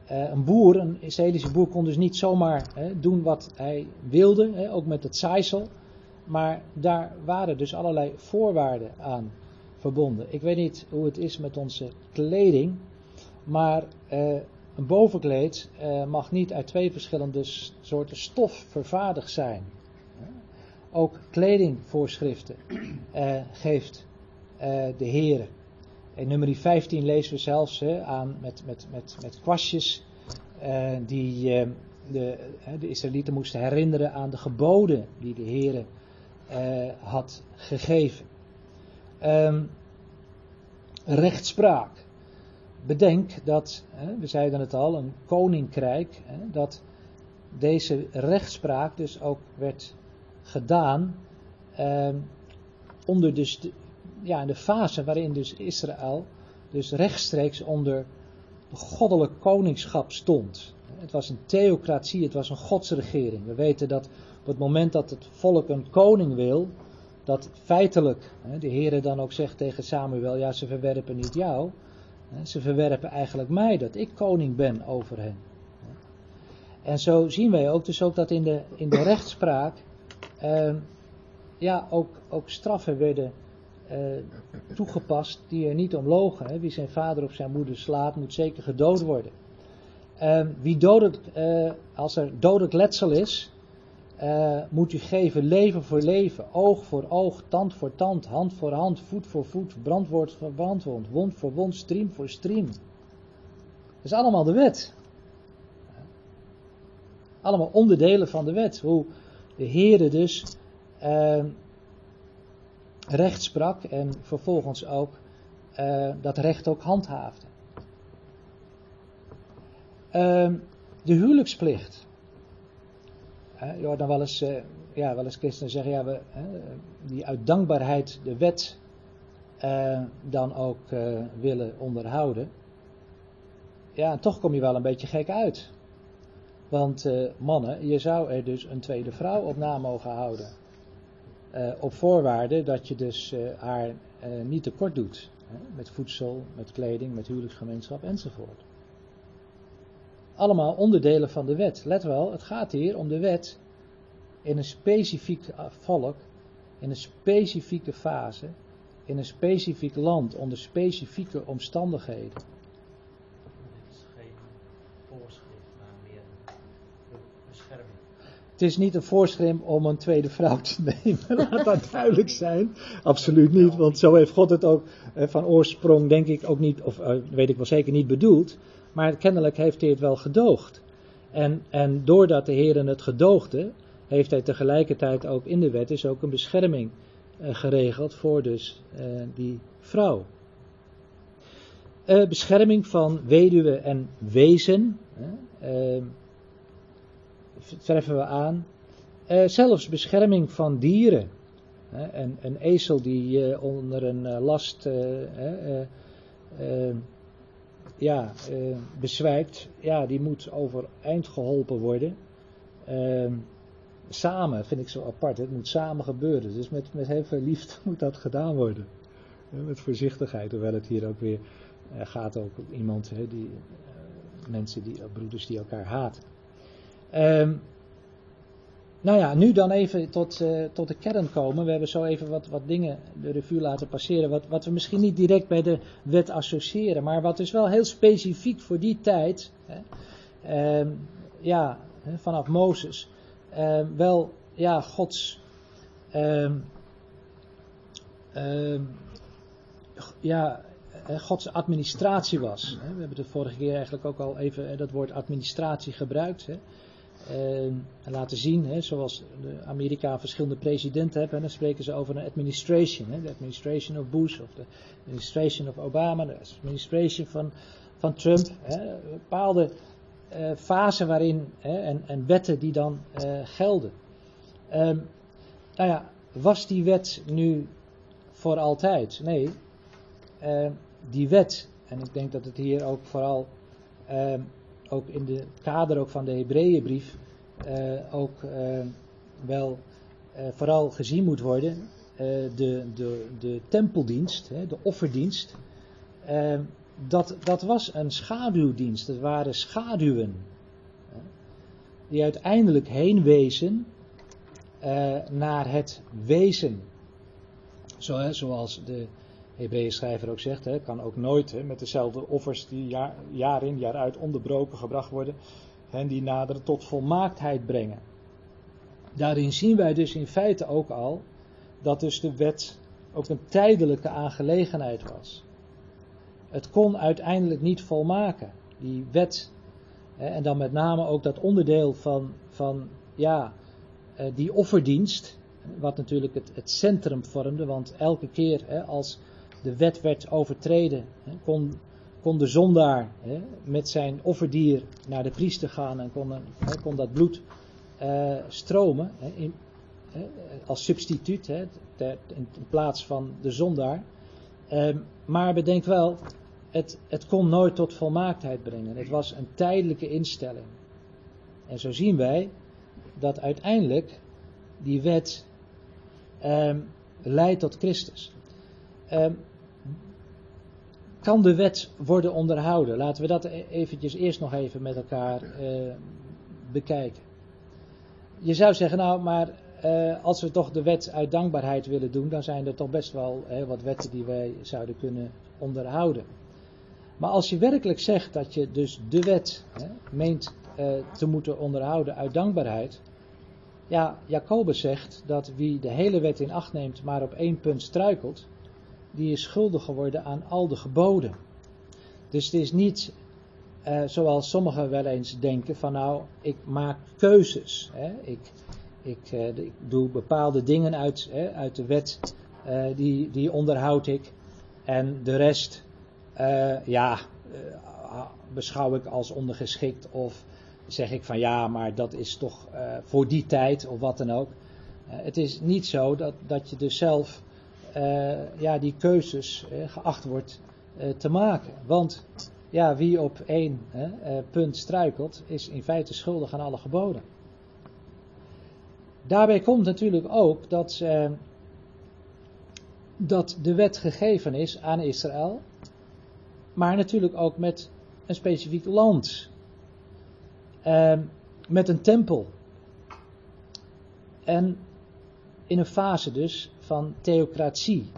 Eh, een boer, een Israëlische boer, kon dus niet zomaar hè, doen wat hij wilde, hè, ook met het zaaisel. Maar daar waren dus allerlei voorwaarden aan verbonden. Ik weet niet hoe het is met onze kleding, maar eh, een bovenkleed eh, mag niet uit twee verschillende soorten stof vervaardigd zijn. Ook kledingvoorschriften eh, geeft eh, de Heer. In nummer 15 lezen we zelfs aan met, met, met, met kwastjes die de, de Israëlieten moesten herinneren aan de geboden die de Heer had gegeven. Ehm, rechtspraak. Bedenk dat, hè, we zeiden het al, een koninkrijk, hè, dat deze rechtspraak dus ook werd gedaan ehm, onder dus de, ja, de fase waarin dus Israël dus rechtstreeks onder de goddelijk koningschap stond. Het was een theocratie, het was een godsregering. We weten dat op het moment dat het volk een koning wil, dat feitelijk de Heer dan ook zegt tegen Samuel, ja ze verwerpen niet jou, ze verwerpen eigenlijk mij, dat ik koning ben over hen. En zo zien wij ook dus ook dat in de, in de rechtspraak eh, ja, ook, ook straffen werden eh, toegepast die er niet om logen. Hè. Wie zijn vader of zijn moeder slaat, moet zeker gedood worden. Uh, wie dodelijk, uh, als er dodelijk letsel is, uh, moet u geven leven voor leven, oog voor oog, tand voor tand, hand voor hand, voet voor voet, brandwoord voor brandwoord, wond voor wond, striem voor striem. Dat is allemaal de wet. Allemaal onderdelen van de wet. Hoe de Heere dus uh, recht sprak en vervolgens ook uh, dat recht ook handhaafde. De huwelijksplicht. Je hoort dan wel eens, uh, ja, wel eens christenen zeggen, ja, we, die uit dankbaarheid de wet uh, dan ook uh, willen onderhouden. Ja, toch kom je wel een beetje gek uit. Want mannen, je zou er dus een tweede vrouw op na mogen houden. op voorwaarde dat je dus haar niet tekort doet. Hè, met voedsel, met kleding, met huwelijksgemeenschap enzovoort. Allemaal onderdelen van de wet. Let wel, het gaat hier om de wet in een specifiek volk, in een specifieke fase, in een specifiek land, onder specifieke omstandigheden. Dit is geen voorschrift, maar meer een bescherming. Het is niet een voorschrift om een tweede vrouw te nemen, laat dat duidelijk zijn. Absoluut niet, want zo heeft God het ook van oorsprong, denk ik, ook niet, of weet ik wel zeker niet bedoeld. Maar kennelijk heeft hij het wel gedoogd. En, en doordat de Heer het gedoogde, heeft hij tegelijkertijd ook in de wet is ook een bescherming uh, geregeld voor dus die vrouw. Bescherming van weduwe en wezen, treffen we aan. zelfs bescherming van dieren. een, een ezel die onder een last ja, uh, bezwijkt, ja, die moet overeind geholpen worden. Uh, samen vind ik zo apart, het moet samen gebeuren. Dus met, met heel veel liefde moet dat gedaan worden. met voorzichtigheid, hoewel het hier ook weer uh, gaat ook iemand, die, mensen, die, broeders die elkaar haten. Um, nou ja, nu dan even tot, uh, tot de kern komen. We hebben zo even wat, wat dingen de revue laten passeren. Wat, wat we misschien niet direct bij de wet associëren. Maar wat dus wel heel specifiek voor die tijd. Hè, uh, ja, vanaf Mozes. Uh, wel, ja, Gods. Ehm, ehm, ja, Gods administratie was. We hebben het vorige keer eigenlijk ook al even dat woord administratie gebruikt. Uh, laten zien, hè, zoals Amerika verschillende presidenten hebben, en dan spreken ze over een administration, hè, de administration of Bush of de administration of Obama, de administration van, van Trump, hè, bepaalde uh, fasen waarin hè, en, en, wetten die dan uh, gelden. Um, nou ja, was die wet nu voor altijd? Nee, uh, die wet, en ik denk dat het hier ook vooral ehm, ook in de kader ook van de Hebreeënbrief uh, ook uh, wel uh, vooral gezien moet worden. de, de, de tempeldienst, hè, de offerdienst, dat, dat was een schaduwdienst. Het waren schaduwen. die uiteindelijk heen wezen naar het wezen. Zo, hè, zoals de Hebreeën schrijver ook zegt, hè, kan ook nooit hè, met dezelfde offers die jaar, jaar in jaar uit onderbroken gebracht worden, hè, die naderen tot volmaaktheid brengen. Daarin zien wij dus in feite ook al dat dus de wet ook een tijdelijke aangelegenheid was. Het kon uiteindelijk niet volmaken. Die wet, hè, en dan met name ook dat onderdeel van, van ja, eh, die offerdienst, wat natuurlijk het, het centrum vormde, want elke keer hè, als de wet werd overtreden, kon, kon de zondaar met zijn offerdier naar de priester gaan en kon, kon dat bloed eh, stromen in, als substituut in, plaats van de zondaar. Ehm, maar bedenk wel, het, het kon nooit tot volmaaktheid brengen. Het was een tijdelijke instelling. En zo zien wij dat uiteindelijk die wet ehm, leidt tot Christus. Ehm, kan de wet worden onderhouden? Laten we dat e- eventjes eerst nog even met elkaar eh, bekijken. Je zou zeggen, nou, maar eh, als we toch de wet uit dankbaarheid willen doen, dan zijn er toch best wel hè, wat wetten die wij zouden kunnen onderhouden. Maar als je werkelijk zegt dat je dus de wet hè, meent eh, te moeten onderhouden uit dankbaarheid. Ja, Jacobus zegt dat wie de hele wet in acht neemt, maar op één punt struikelt, die is schuldig geworden aan al de geboden. Dus het is niet eh, zoals sommigen wel eens denken van nou, ik maak keuzes. Hè? Ik, ik, eh, doe bepaalde dingen uit, hè, uit de wet, eh, die, die onderhoud ik. En de rest, eh, ja, eh, beschouw ik als ondergeschikt of zeg ik van ja, maar dat is toch eh, voor die tijd of wat dan ook. Het is niet zo dat, dat je dus zelf ja, die keuzes eh, geacht wordt eh, te maken. Want ja, wie op één eh, punt struikelt, is in feite schuldig aan alle geboden. Daarbij komt natuurlijk ook dat, eh, dat de wet gegeven is aan Israël, maar natuurlijk ook met een specifiek land. Eh, met een tempel. En in een fase dus van theocratie.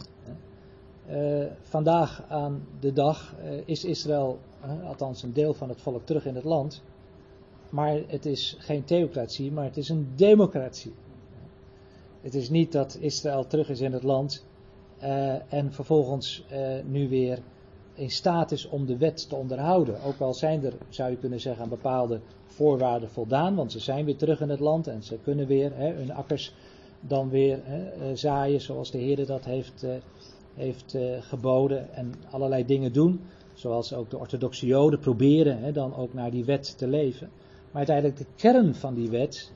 Eh, vandaag aan de dag eh, is Israël, eh, althans een deel van het volk, terug in het land. Maar het is geen theocratie, maar het is een democratie. Het is niet dat Israël terug is in het land en vervolgens nu weer in staat is om de wet te onderhouden. Ook al zijn er, zou je kunnen zeggen, aan bepaalde voorwaarden voldaan, want ze zijn weer terug in het land en ze kunnen weer hè, hun akkers dan weer hè, eh, zaaien zoals de Heer dat heeft, eh, heeft eh, geboden en allerlei dingen doen. Zoals ook de orthodoxe Joden proberen hè, dan ook naar die wet te leven. Maar uiteindelijk de kern van die wet,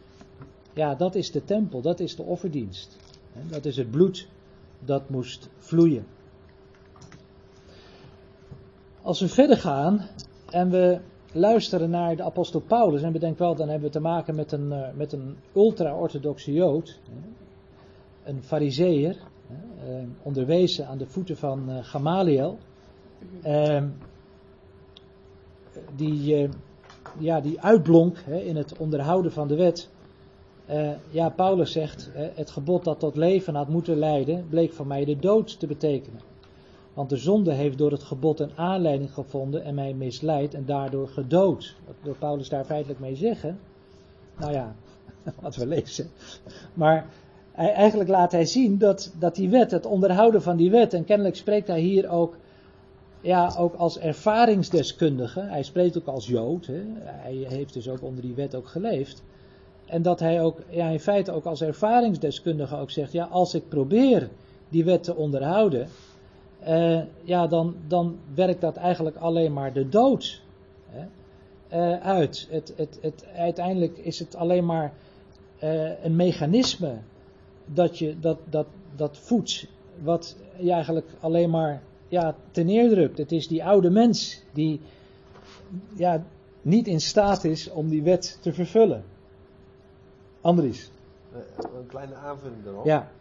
ja, dat is de tempel, dat is de offerdienst. Hè, Dat is het bloed dat moest vloeien. Als we verder gaan en we luisteren naar de apostel Paulus, en bedenk wel, dan hebben we te maken met een, eh, met een ultra-orthodoxe Jood, een fariseer, hè, eh, onderwezen aan de voeten van eh, Gamaliel, eh, die, eh, ja, die uitblonk in het onderhouden van de wet. Ja, Paulus zegt, het gebod dat tot leven had moeten leiden, bleek voor mij de dood te betekenen. Want de zonde heeft door het gebod een aanleiding gevonden en mij misleid en daardoor gedood. Wat wil Paulus daar feitelijk mee zeggen? Nou ja, wat we lezen. Maar eigenlijk laat hij zien dat, dat die wet, het onderhouden van die wet, en kennelijk spreekt hij hier ook, ja, ook als ervaringsdeskundige. Hij spreekt ook als Jood. Hè. Hij heeft dus ook onder die wet ook geleefd. En dat hij ook, ja, in feite ook als ervaringsdeskundige ook zegt, ja, als ik probeer die wet te onderhouden, eh, ja, dan, dan werkt dat eigenlijk alleen maar de dood hè, eh, uit. Het, het, het, uiteindelijk is het alleen maar eh, een mechanisme dat je dat, dat, dat voedt, wat je eigenlijk alleen maar ja, ten neerdrukt. Het is die oude mens die ja, niet in staat is om die wet te vervullen. Andries. Een kleine aanvulling daarop. Ja,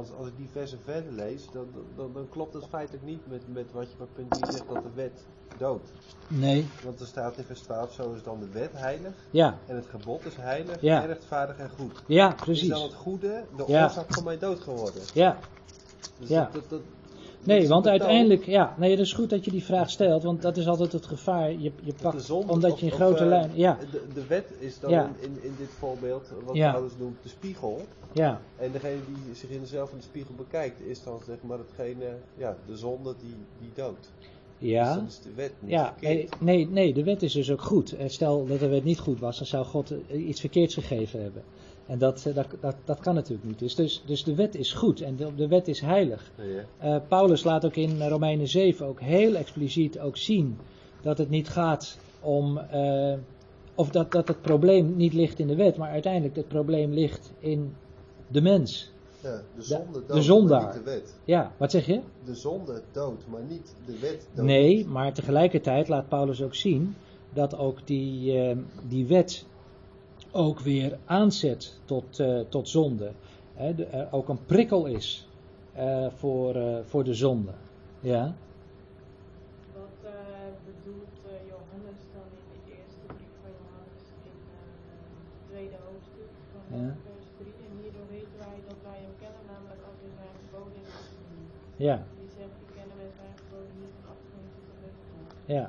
Als, als ik die versen verder lees, dan, dan, dan klopt het feitelijk niet met, met wat je bij punt 3 zegt dat de wet doodt. nee, Want er staat in vers 12, zo is dan de wet heilig ja, en het gebod is heilig, Ja. en rechtvaardig en goed. ja, Is dan precies. het goede de Ja. oorzaak van mijn dood geworden? Ja, Dus Ja. dat, dat, dat- dat nee, want uiteindelijk, ja, nee, het is goed dat je die vraag stelt, want dat is altijd het gevaar. Je, je pakt, zonde- omdat of- je in grote eh, lijn, ja, De, de wet is dan Ja. in, in, in dit voorbeeld, wat Ja. Paulus noemt, de spiegel. ja, En degene die zich in zelf in de spiegel bekijkt, is dan zeg maar hetgene, ja, de zonde die, die doodt. Dus ja. is de wet niet Ja, verkeerd. nee, nee, de wet is dus ook goed. Eh, Stel dat de wet niet goed was, dan zou God eh, iets verkeerds gegeven hebben. En dat, eh, dat, dat, dat kan natuurlijk niet. Dus, dus, dus de wet is goed en de, de wet is heilig. Ja. Eh, Paulus laat ook in Romeinen 7 ook heel expliciet ook zien dat het niet gaat om, eh, of dat, dat het probleem niet ligt in de wet, maar uiteindelijk het probleem ligt in de mens. Ja, de zonde de dood, zondaar. maar niet de wet. Ja, wat zeg je? De zonde dood, maar niet de wet dood. Nee, maar tegelijkertijd laat Paulus ook zien dat ook die, die wet ook weer aanzet tot, eh, tot zonde. De- er ook een prikkel is eh, voor, eh, voor de zonde. Ja, Wat eh, bedoelt eh, Johannes dan in de eerste brief van Johannes in eh, het tweede hoofdstuk van Ja. vers 3? En hierdoor weten wij dat wij hem kennen, namelijk als we zijn geboden in ja, Die zegt, die kennen wij zijn geboden niet in tot de wet ja.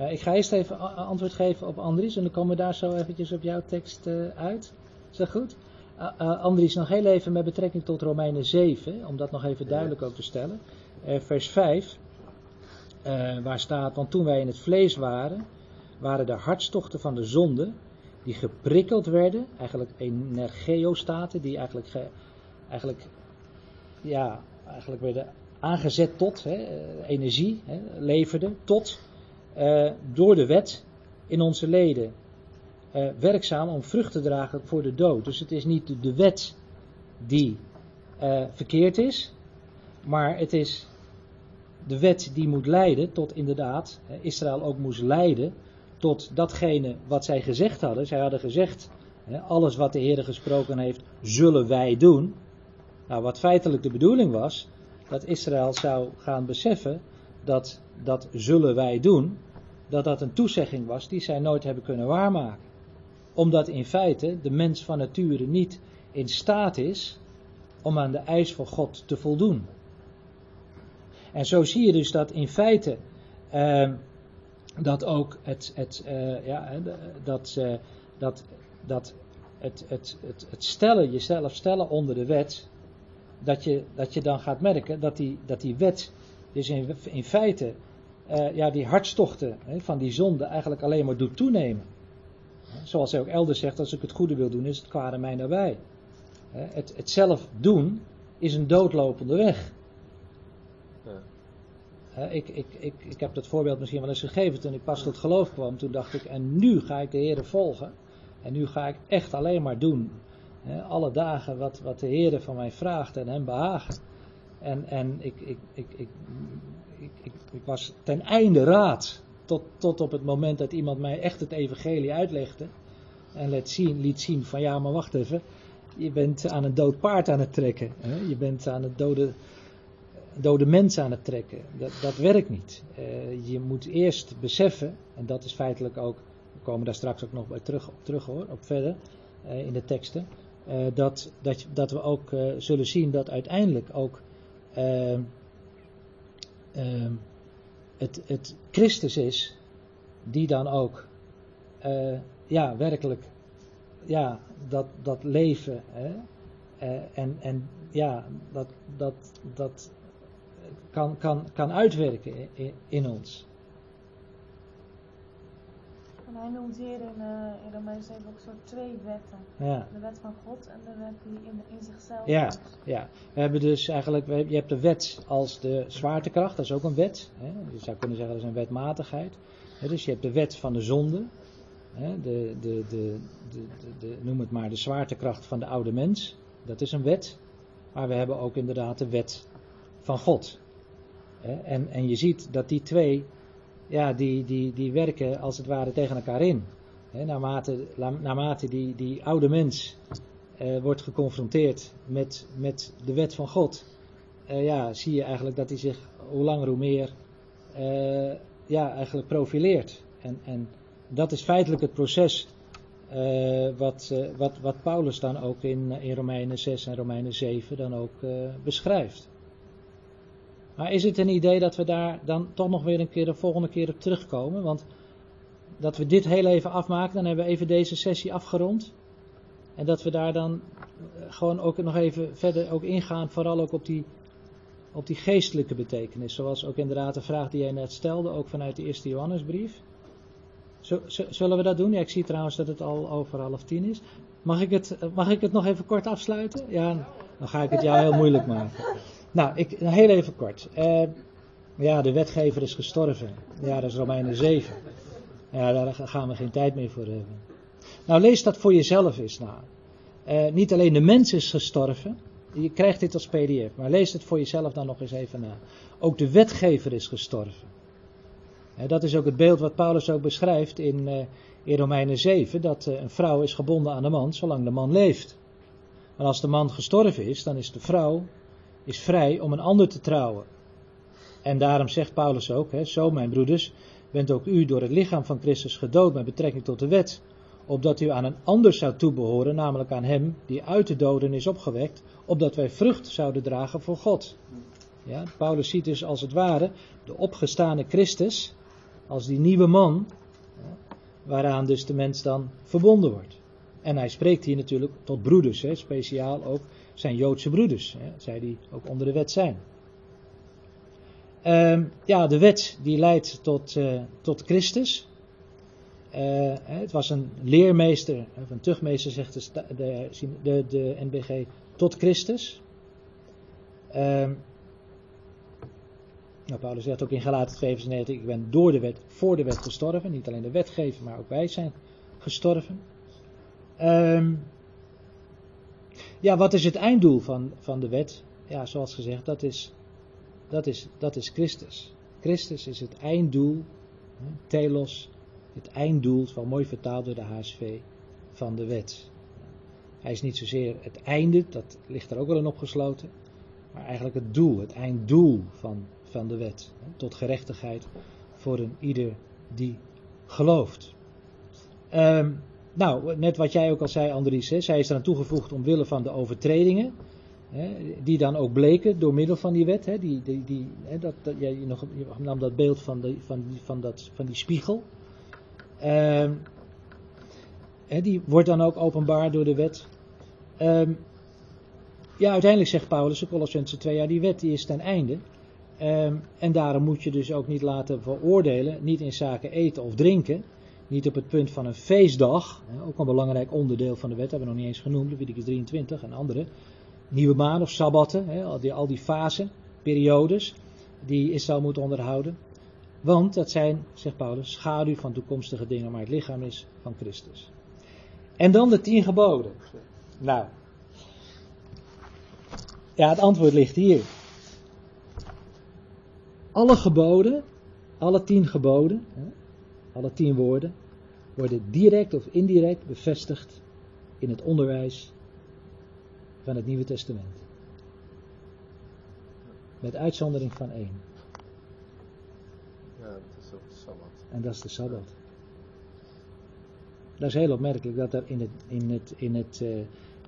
Ja, ik ga eerst even antwoord geven op Andries en dan komen we daar zo eventjes op jouw tekst eh, uit. Is dat goed? Uh, uh, Andries, nog heel even met betrekking tot Romeinen 7, om dat nog even duidelijk ook te stellen. Eh, vers 5, eh, waar staat, want toen wij in het vlees waren, waren de hartstochten van de zonde, die geprikkeld werden, eigenlijk energiostaten, die eigenlijk, ge- eigenlijk, ja, eigenlijk werden aangezet tot, hè, eh, energie hè, leverden, tot, eh, door de wet in onze leden eh, werkzaam om vrucht te dragen voor de dood. Dus het is niet de, wet die eh, verkeerd is, maar het is de wet die moet leiden tot inderdaad, Israël ook moest leiden tot datgene wat zij gezegd hadden. Zij hadden gezegd, alles wat de Heer gesproken heeft, zullen wij doen. Nou, wat feitelijk de bedoeling was, dat Israël zou gaan beseffen dat dat zullen wij doen, dat dat een toezegging was die zij nooit hebben kunnen waarmaken. Omdat in feite de mens van nature niet in staat is om aan de eis van God te voldoen. En zo zie je dus dat in feite eh, dat ook het, het, eh, ja, dat, eh, dat, dat het, het, het, het stellen, jezelf stellen onder de wet, dat je, dat je dan gaat merken dat die, dat die wet dus in, in feite eh, ja, die hartstochten hè, van die zonde eigenlijk alleen maar doet toenemen. Zoals hij ook elders zegt, als ik het goede wil doen, is het kwade mij nabij. Het, het zelf doen is een doodlopende weg. Ja. Ik, ik, ik, ik heb dat voorbeeld misschien wel eens gegeven toen ik pas tot geloof kwam. Toen dacht ik, en nu ga ik de Heer volgen. En nu ga ik echt alleen maar doen. alle dagen wat, wat de Heer van mij vraagt en hem behagen. En, en ik, ik, ik, ik, ik, ik, was ten einde raad. Tot, tot op het moment dat iemand mij echt het evangelie uitlegde. En liet zien, liet zien van ja, maar wacht even. Je bent aan een dood paard aan het trekken. Hè? Je bent aan het dode, dode mens aan het trekken. Dat, dat werkt niet. Eh, je moet eerst beseffen, en dat is feitelijk ook, we komen daar straks ook nog bij terug, op terug hoor, op verder eh, in de teksten. eh, dat, dat, dat we ook zullen zien dat uiteindelijk ook eh, eh, het, het Christus is die dan ook eh, ja, werkelijk ja, dat, dat leven hè, eh, en, en ja, dat, dat, dat kan, kan, kan uitwerken in, in ons. En hij noemt hier in, uh, in Romeinen 7 ook zo twee wetten. Ja. De wet van God en de wet die in, in zichzelf Ja, is. ja, we hebben dus eigenlijk, je hebt de wet als de zwaartekracht, dat is ook een wet. Hè? Je zou kunnen zeggen dat is een wetmatigheid. Dus je hebt de wet van de zonde, hè? De, de, de, de, de, de- noem het maar de zwaartekracht van de oude mens, dat is een wet. Maar we hebben ook inderdaad de wet van God. En, en je ziet dat die twee, ja, die, die, die werken als het ware tegen elkaar in. Naarmate, naarmate die, die oude mens eh, wordt geconfronteerd met, met de wet van God, eh, ja, zie je eigenlijk dat hij zich hoe langer hoe meer eh, ja, eigenlijk profileert. En, en dat is feitelijk het proces wat, wat, wat Paulus dan ook in, in Romeinen 6 en Romeinen 7 dan ook beschrijft. Maar is het een idee dat we daar dan toch nog weer een keer de volgende keer op terugkomen? Want dat we dit heel even afmaken, dan hebben we even deze sessie afgerond. En dat we daar dan eh, gewoon ook nog even verder ook ingaan, vooral ook op die, op die geestelijke betekenis. Zoals ook inderdaad de vraag die jij net stelde, ook vanuit de eerste Johannesbrief. Zullen we dat doen? Ja, ik zie trouwens dat het al over half tien is. Mag ik, het, mag ik het nog even kort afsluiten? Ja, dan ga ik het jou heel moeilijk maken. Nou, ik, heel even kort. Eh, ja, de wetgever is gestorven. Ja, dat is Romeinen 7. Ja, daar gaan we geen tijd meer voor hebben. Nou, lees dat voor jezelf eens na. Eh, niet alleen de mens is gestorven. Je krijgt dit als PDF, maar lees het voor jezelf dan nog eens even na. Ook de wetgever is gestorven. Eh, dat is ook het beeld wat Paulus ook beschrijft in, in Romeinen 7. Dat een vrouw is gebonden aan de man zolang de man leeft. Maar als de man gestorven is, dan is de vrouw is vrij om een ander te trouwen. En daarom zegt Paulus ook, hè, zo mijn broeders, bent ook u door het lichaam van Christus gedood met betrekking tot de wet, opdat u aan een ander zou toebehoren, namelijk aan hem die uit de doden is opgewekt, opdat wij vrucht zouden dragen voor God. Ja, Paulus ziet dus als het ware de opgestane Christus als die nieuwe man, waaraan dus de mens dan verbonden wordt. En hij spreekt hier natuurlijk tot broeders, hè, speciaal ook zijn Joodse broeders, hè, zij die ook onder de wet zijn. Uh, ja, de wet die leidt tot, uh, tot Christus. Uh, het was een leermeester, of een tuchtmeester zegt de, de, de, NBG, tot Christus. Uh, nou, Paulus zegt ook in Galaten 2 vers 19, ik ben door de wet, voor de wet gestorven. Niet alleen de wetgever, maar ook wij zijn gestorven. Um, ja, wat is het einddoel van, van de wet? Ja, zoals gezegd, dat is, dat, is, dat is Christus. Christus is het einddoel, telos, het einddoel, wel mooi vertaald door de HSV, van de wet. Hij is niet zozeer het einde, dat ligt er ook wel in opgesloten, maar eigenlijk het doel, het einddoel van, van de wet. Tot gerechtigheid voor een ieder die gelooft. Um, nou, net wat jij ook al zei, Andries, hè, zij is eraan toegevoegd omwille van de overtredingen. Hè, die dan ook bleken door middel van die wet. Hè, die, die, die, hè, dat, dat, jij nog, je nam dat beeld van, de, van, van, dat, van die spiegel. Hè, die wordt dan ook openbaar door de wet. Uh, ja, uiteindelijk zegt Paulus, Colossense 2 jaar, die wet die is ten einde. Uh, en daarom moet je dus ook niet laten veroordelen, niet in zaken eten of drinken. Niet op het punt van een feestdag, ook een belangrijk onderdeel van de wet, hebben we nog niet eens genoemd, Leviticus 23 en andere. Nieuwe maan of sabbatten, al die, al fasen, periodes, die Israël moet onderhouden. Want dat zijn, zegt Paulus, schaduw van toekomstige dingen, maar het lichaam is van Christus. En dan de tien geboden. Nou, ja, het antwoord ligt hier. Alle geboden, alle tien geboden, alle tien woorden, worden direct of indirect bevestigd in het onderwijs van het Nieuwe Testament. Met uitzondering van één. Ja, dat is ook de Sabbat. En dat is de Sabbat. Dat is heel opmerkelijk dat er in het, in het, in het, uh,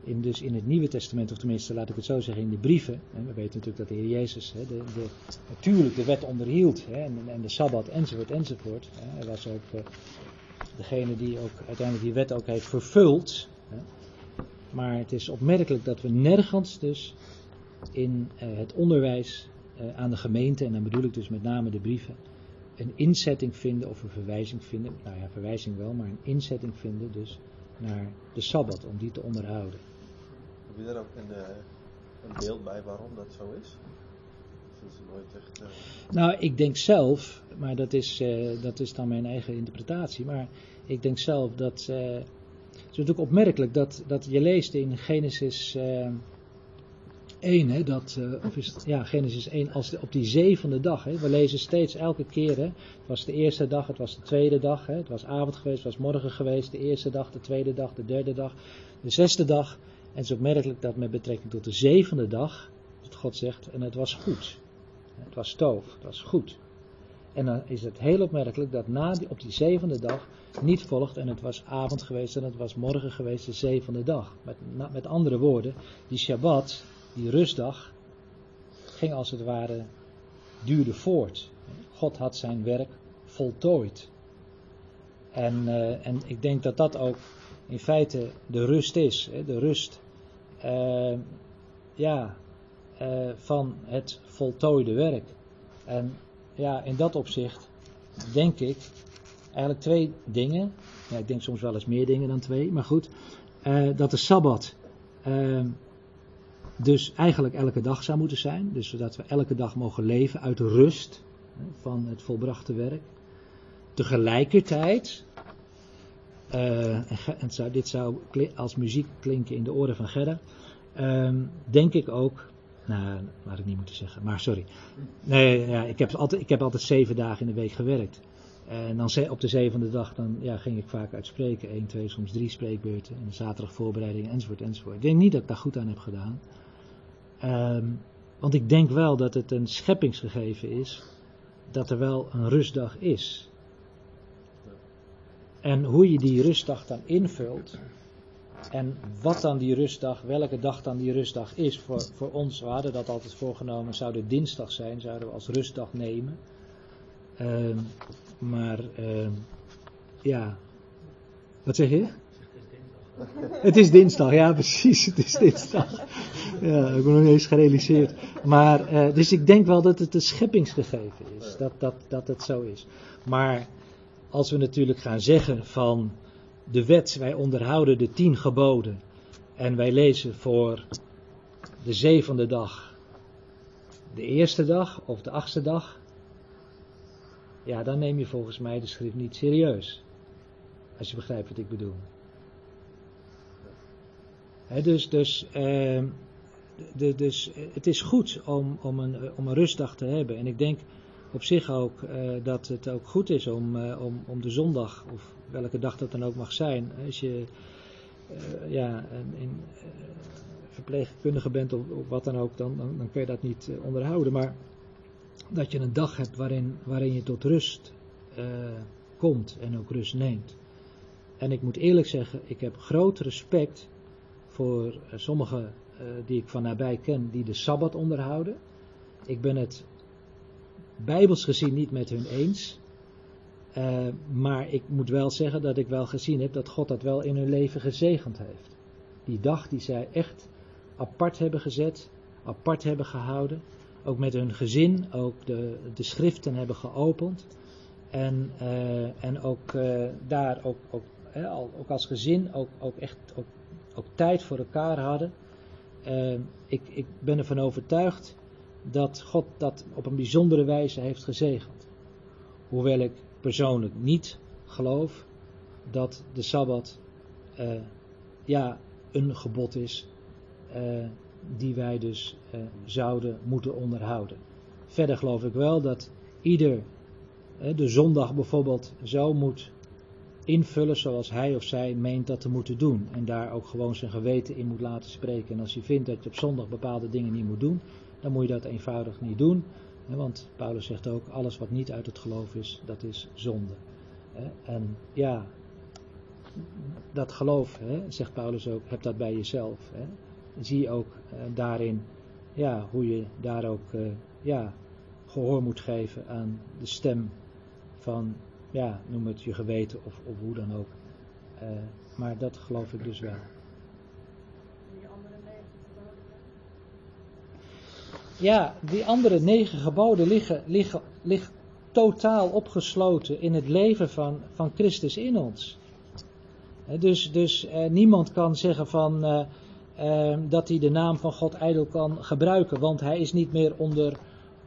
in dus in het Nieuwe Testament, of tenminste laat ik het zo zeggen, in de brieven. Hè, we weten natuurlijk dat de Heer Jezus hè, de, de, natuurlijk de wet onderhield. Hè, en, en, de Sabbat enzovoort enzovoort. Hij was ook uh, degene die ook uiteindelijk die wet ook heeft vervuld. Maar het is opmerkelijk dat we nergens dus in uh, het onderwijs uh, aan de gemeente, en dan bedoel ik dus met name de brieven, een inzetting vinden of een verwijzing vinden. Nou ja, verwijzing wel, maar een inzetting vinden dus naar de Sabbat, om die te onderhouden. Heb je ook een, uh, een beeld bij waarom dat zo is? Echt. Uh... Nou, ik denk zelf, maar dat is, uh, dat is dan mijn eigen interpretatie, maar ik denk zelf dat. het is natuurlijk opmerkelijk dat, dat je leest in Genesis 1, hè, dat, of is het, ja, Genesis 1, als op die zevende dag, hè, we lezen steeds elke keer, hè, het was de eerste dag, het was de tweede dag, hè, het was avond geweest, het was morgen geweest, de eerste dag, de tweede dag, de derde dag, de zesde dag. En het is opmerkelijk dat met betrekking tot de zevende dag, dat God zegt, en het was goed. Het was stoof, het was goed. En dan is het heel opmerkelijk dat na op die zevende dag niet volgt en het was avond geweest en het was morgen geweest, de zevende dag. Met, met andere woorden, die Shabbat, die rustdag, ging als het ware, duurde voort. God had zijn werk voltooid. En, uh, en ik denk dat dat ook in feite de rust is. Hè, de rust uh, ja, uh, van het voltooide werk. En ja, in dat opzicht denk ik eigenlijk twee dingen. Ja, ik denk soms wel eens meer dingen dan twee, maar goed. eh, dat de Sabbat ehm, dus eigenlijk elke dag zou moeten zijn. Dus zodat we elke dag mogen leven uit rust van het volbrachte werk. Tegelijkertijd, het zou, dit zou als muziek klinken in de oren van Gerda, ehm, denk ik ook, nou, laat ik niet moeten zeggen, maar sorry. Nee, ja, ik, heb altijd, ik heb altijd zeven dagen in de week gewerkt. En dan op de zevende dag dan, ja, ging ik vaak uitspreken. één, twee, soms drie spreekbeurten. En zaterdag voorbereiding, enzovoort, enzovoort. Ik denk niet dat ik daar goed aan heb gedaan. Ehm, want ik denk wel dat het een scheppingsgegeven is. Dat er wel een rustdag is. En hoe je die rustdag dan invult. En wat dan die rustdag, welke dag dan die rustdag is. Voor, voor ons, we hadden dat altijd voorgenomen, zou het dinsdag zijn, zouden we als rustdag nemen. Ehm, maar, ehm, ja. Wat zeg je? Het is dinsdag, ja precies, het is dinsdag. Ja, ik me nog niet eens gerealiseerd. Maar, eh, dus ik denk wel dat het een scheppingsgegeven is, dat, dat, dat het zo is. Maar als we natuurlijk gaan zeggen van de wet, wij onderhouden de tien geboden en wij lezen voor de zevende dag, de eerste dag of de achtste dag, ja, dan neem je volgens mij de schrift niet serieus. Als je begrijpt wat ik bedoel. Dus, dus, ehm, de, dus het is goed om, om, een, om een rustdag te hebben. En ik denk op zich ook eh, dat het ook goed is om, eh, om, om de zondag, of welke dag dat dan ook mag zijn, als je eh, ja, een, verpleegkundige bent of, wat dan ook, dan, dan, dan kun je dat niet onderhouden. Maar dat je een dag hebt waarin, waarin je tot rust komt en ook rust neemt. En ik moet eerlijk zeggen, ik heb groot respect voor sommigen die ik van nabij ken, die de Sabbat onderhouden. Ik ben het bijbels gezien niet met hun eens. Eh, maar ik moet wel zeggen dat ik wel gezien heb dat God dat wel in hun leven gezegend heeft. Die dag die zij echt apart hebben gezet, apart hebben gehouden. Ook met hun gezin, ook de, de schriften hebben geopend. En, eh, en ook eh, daar, ook, ook, als gezin, ook, ook echt ook, tijd voor elkaar hadden. Ik, ik ben ervan overtuigd dat God dat op een bijzondere wijze heeft gezegend. Hoewel ik persoonlijk niet geloof dat de Sabbat eh, ja, een gebod is eh, die wij dus eh, zouden moeten onderhouden. Verder geloof ik wel dat ieder de zondag bijvoorbeeld zo moet invullen zoals hij of zij meent dat te moeten doen. En daar ook gewoon zijn geweten in moet laten spreken. En als je vindt dat je op zondag bepaalde dingen niet moet doen, dan moet je dat eenvoudig niet doen. Want Paulus zegt ook, alles wat niet uit het geloof is, dat is zonde. En ja, dat geloof, zegt Paulus ook, heb dat bij jezelf. Zie ook eh, daarin, ja, hoe je daar ook, eh, ja, gehoor moet geven aan de stem van, ja, noem het je geweten of, of hoe dan ook. Eh, maar dat geloof ik dus wel. Die andere negen geboden dan? Ja, die andere negen geboden liggen, liggen, totaal opgesloten in het leven van, van Christus in ons. Dus, dus eh, niemand kan zeggen van, eh, eh, dat hij de naam van God ijdel kan gebruiken, want hij is niet meer onder,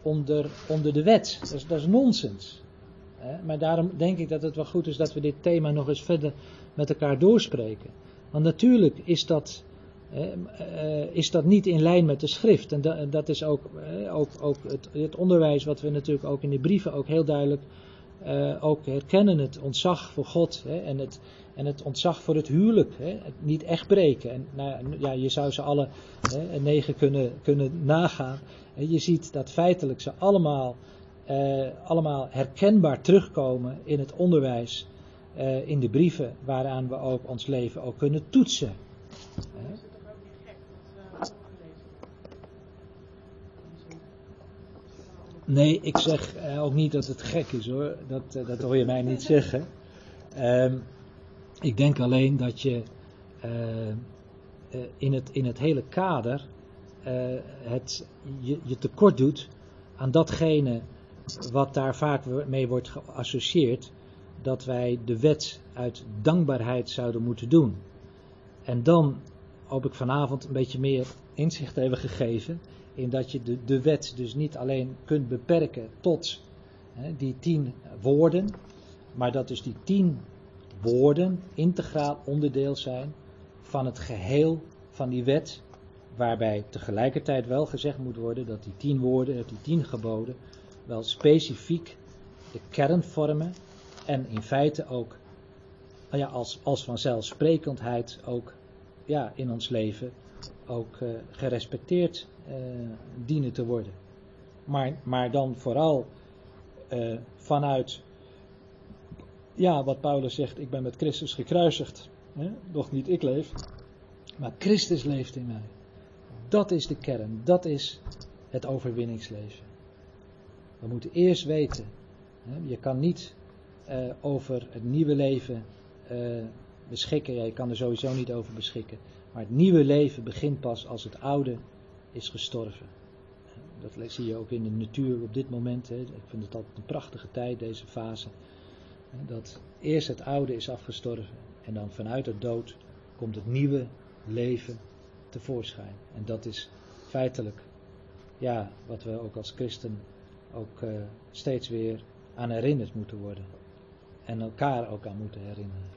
onder, onder de wet. Dat is, dat is nonsens. Maar daarom denk ik dat het wel goed is dat we dit thema nog eens verder met elkaar doorspreken. Want natuurlijk is dat, is dat niet in lijn met de schrift. En da- dat is ook, eh, ook, ook het, het onderwijs wat we natuurlijk ook in de brieven ook heel duidelijk eh, ook herkennen. Het ontzag voor God en, het, en het ontzag voor het huwelijk. Het niet echt breken. En nou, ja, je zou ze alle negen kunnen, kunnen nagaan. Je ziet dat feitelijk ze allemaal, eh, allemaal herkenbaar terugkomen in het onderwijs. eh, in de brieven waaraan we ook ons leven ook kunnen toetsen. Hè. Is het toch ook niet gek dat we opgelezen Nee, ik zeg eh, ook niet dat het gek is hoor. Dat, eh, dat hoor je mij niet zeggen. Ehm, ik denk alleen dat je eh, in, het, in het hele kader het, je, je tekort doet aan datgene wat daar vaak mee wordt geassocieerd. Dat wij de wet uit dankbaarheid zouden moeten doen. En dan hoop ik vanavond een beetje meer inzicht hebben gegeven in dat je de, de wet dus niet alleen kunt beperken tot hè, die tien woorden, maar dat dus die tien woorden integraal onderdeel zijn van het geheel van die wet, waarbij tegelijkertijd wel gezegd moet worden dat die tien woorden, dat die tien geboden, wel specifiek de kern vormen en in feite ook nou ja, als, als vanzelfsprekendheid ook ja, in ons leven ook eh, gerespecteerd dienen te worden. Maar, maar dan vooral eh, vanuit ja, wat Paulus zegt, ik ben met Christus gekruisigd. Nog niet ik leef, maar Christus leeft in mij. Dat is de kern, dat is het overwinningsleven. We moeten eerst weten, hè? je kan niet uh, over het nieuwe leven beschikken. Ja, je kan er sowieso niet over beschikken. Maar het nieuwe leven begint pas als het oude is gestorven. Dat zie je ook in de natuur op dit moment. Ik vind het altijd een prachtige tijd, deze fase. Dat eerst het oude is afgestorven en dan vanuit het dood komt het nieuwe leven tevoorschijn. En dat is feitelijk ja, wat we ook als christen ook uh, steeds weer aan herinnerd moeten worden. En elkaar ook aan moeten herinneren.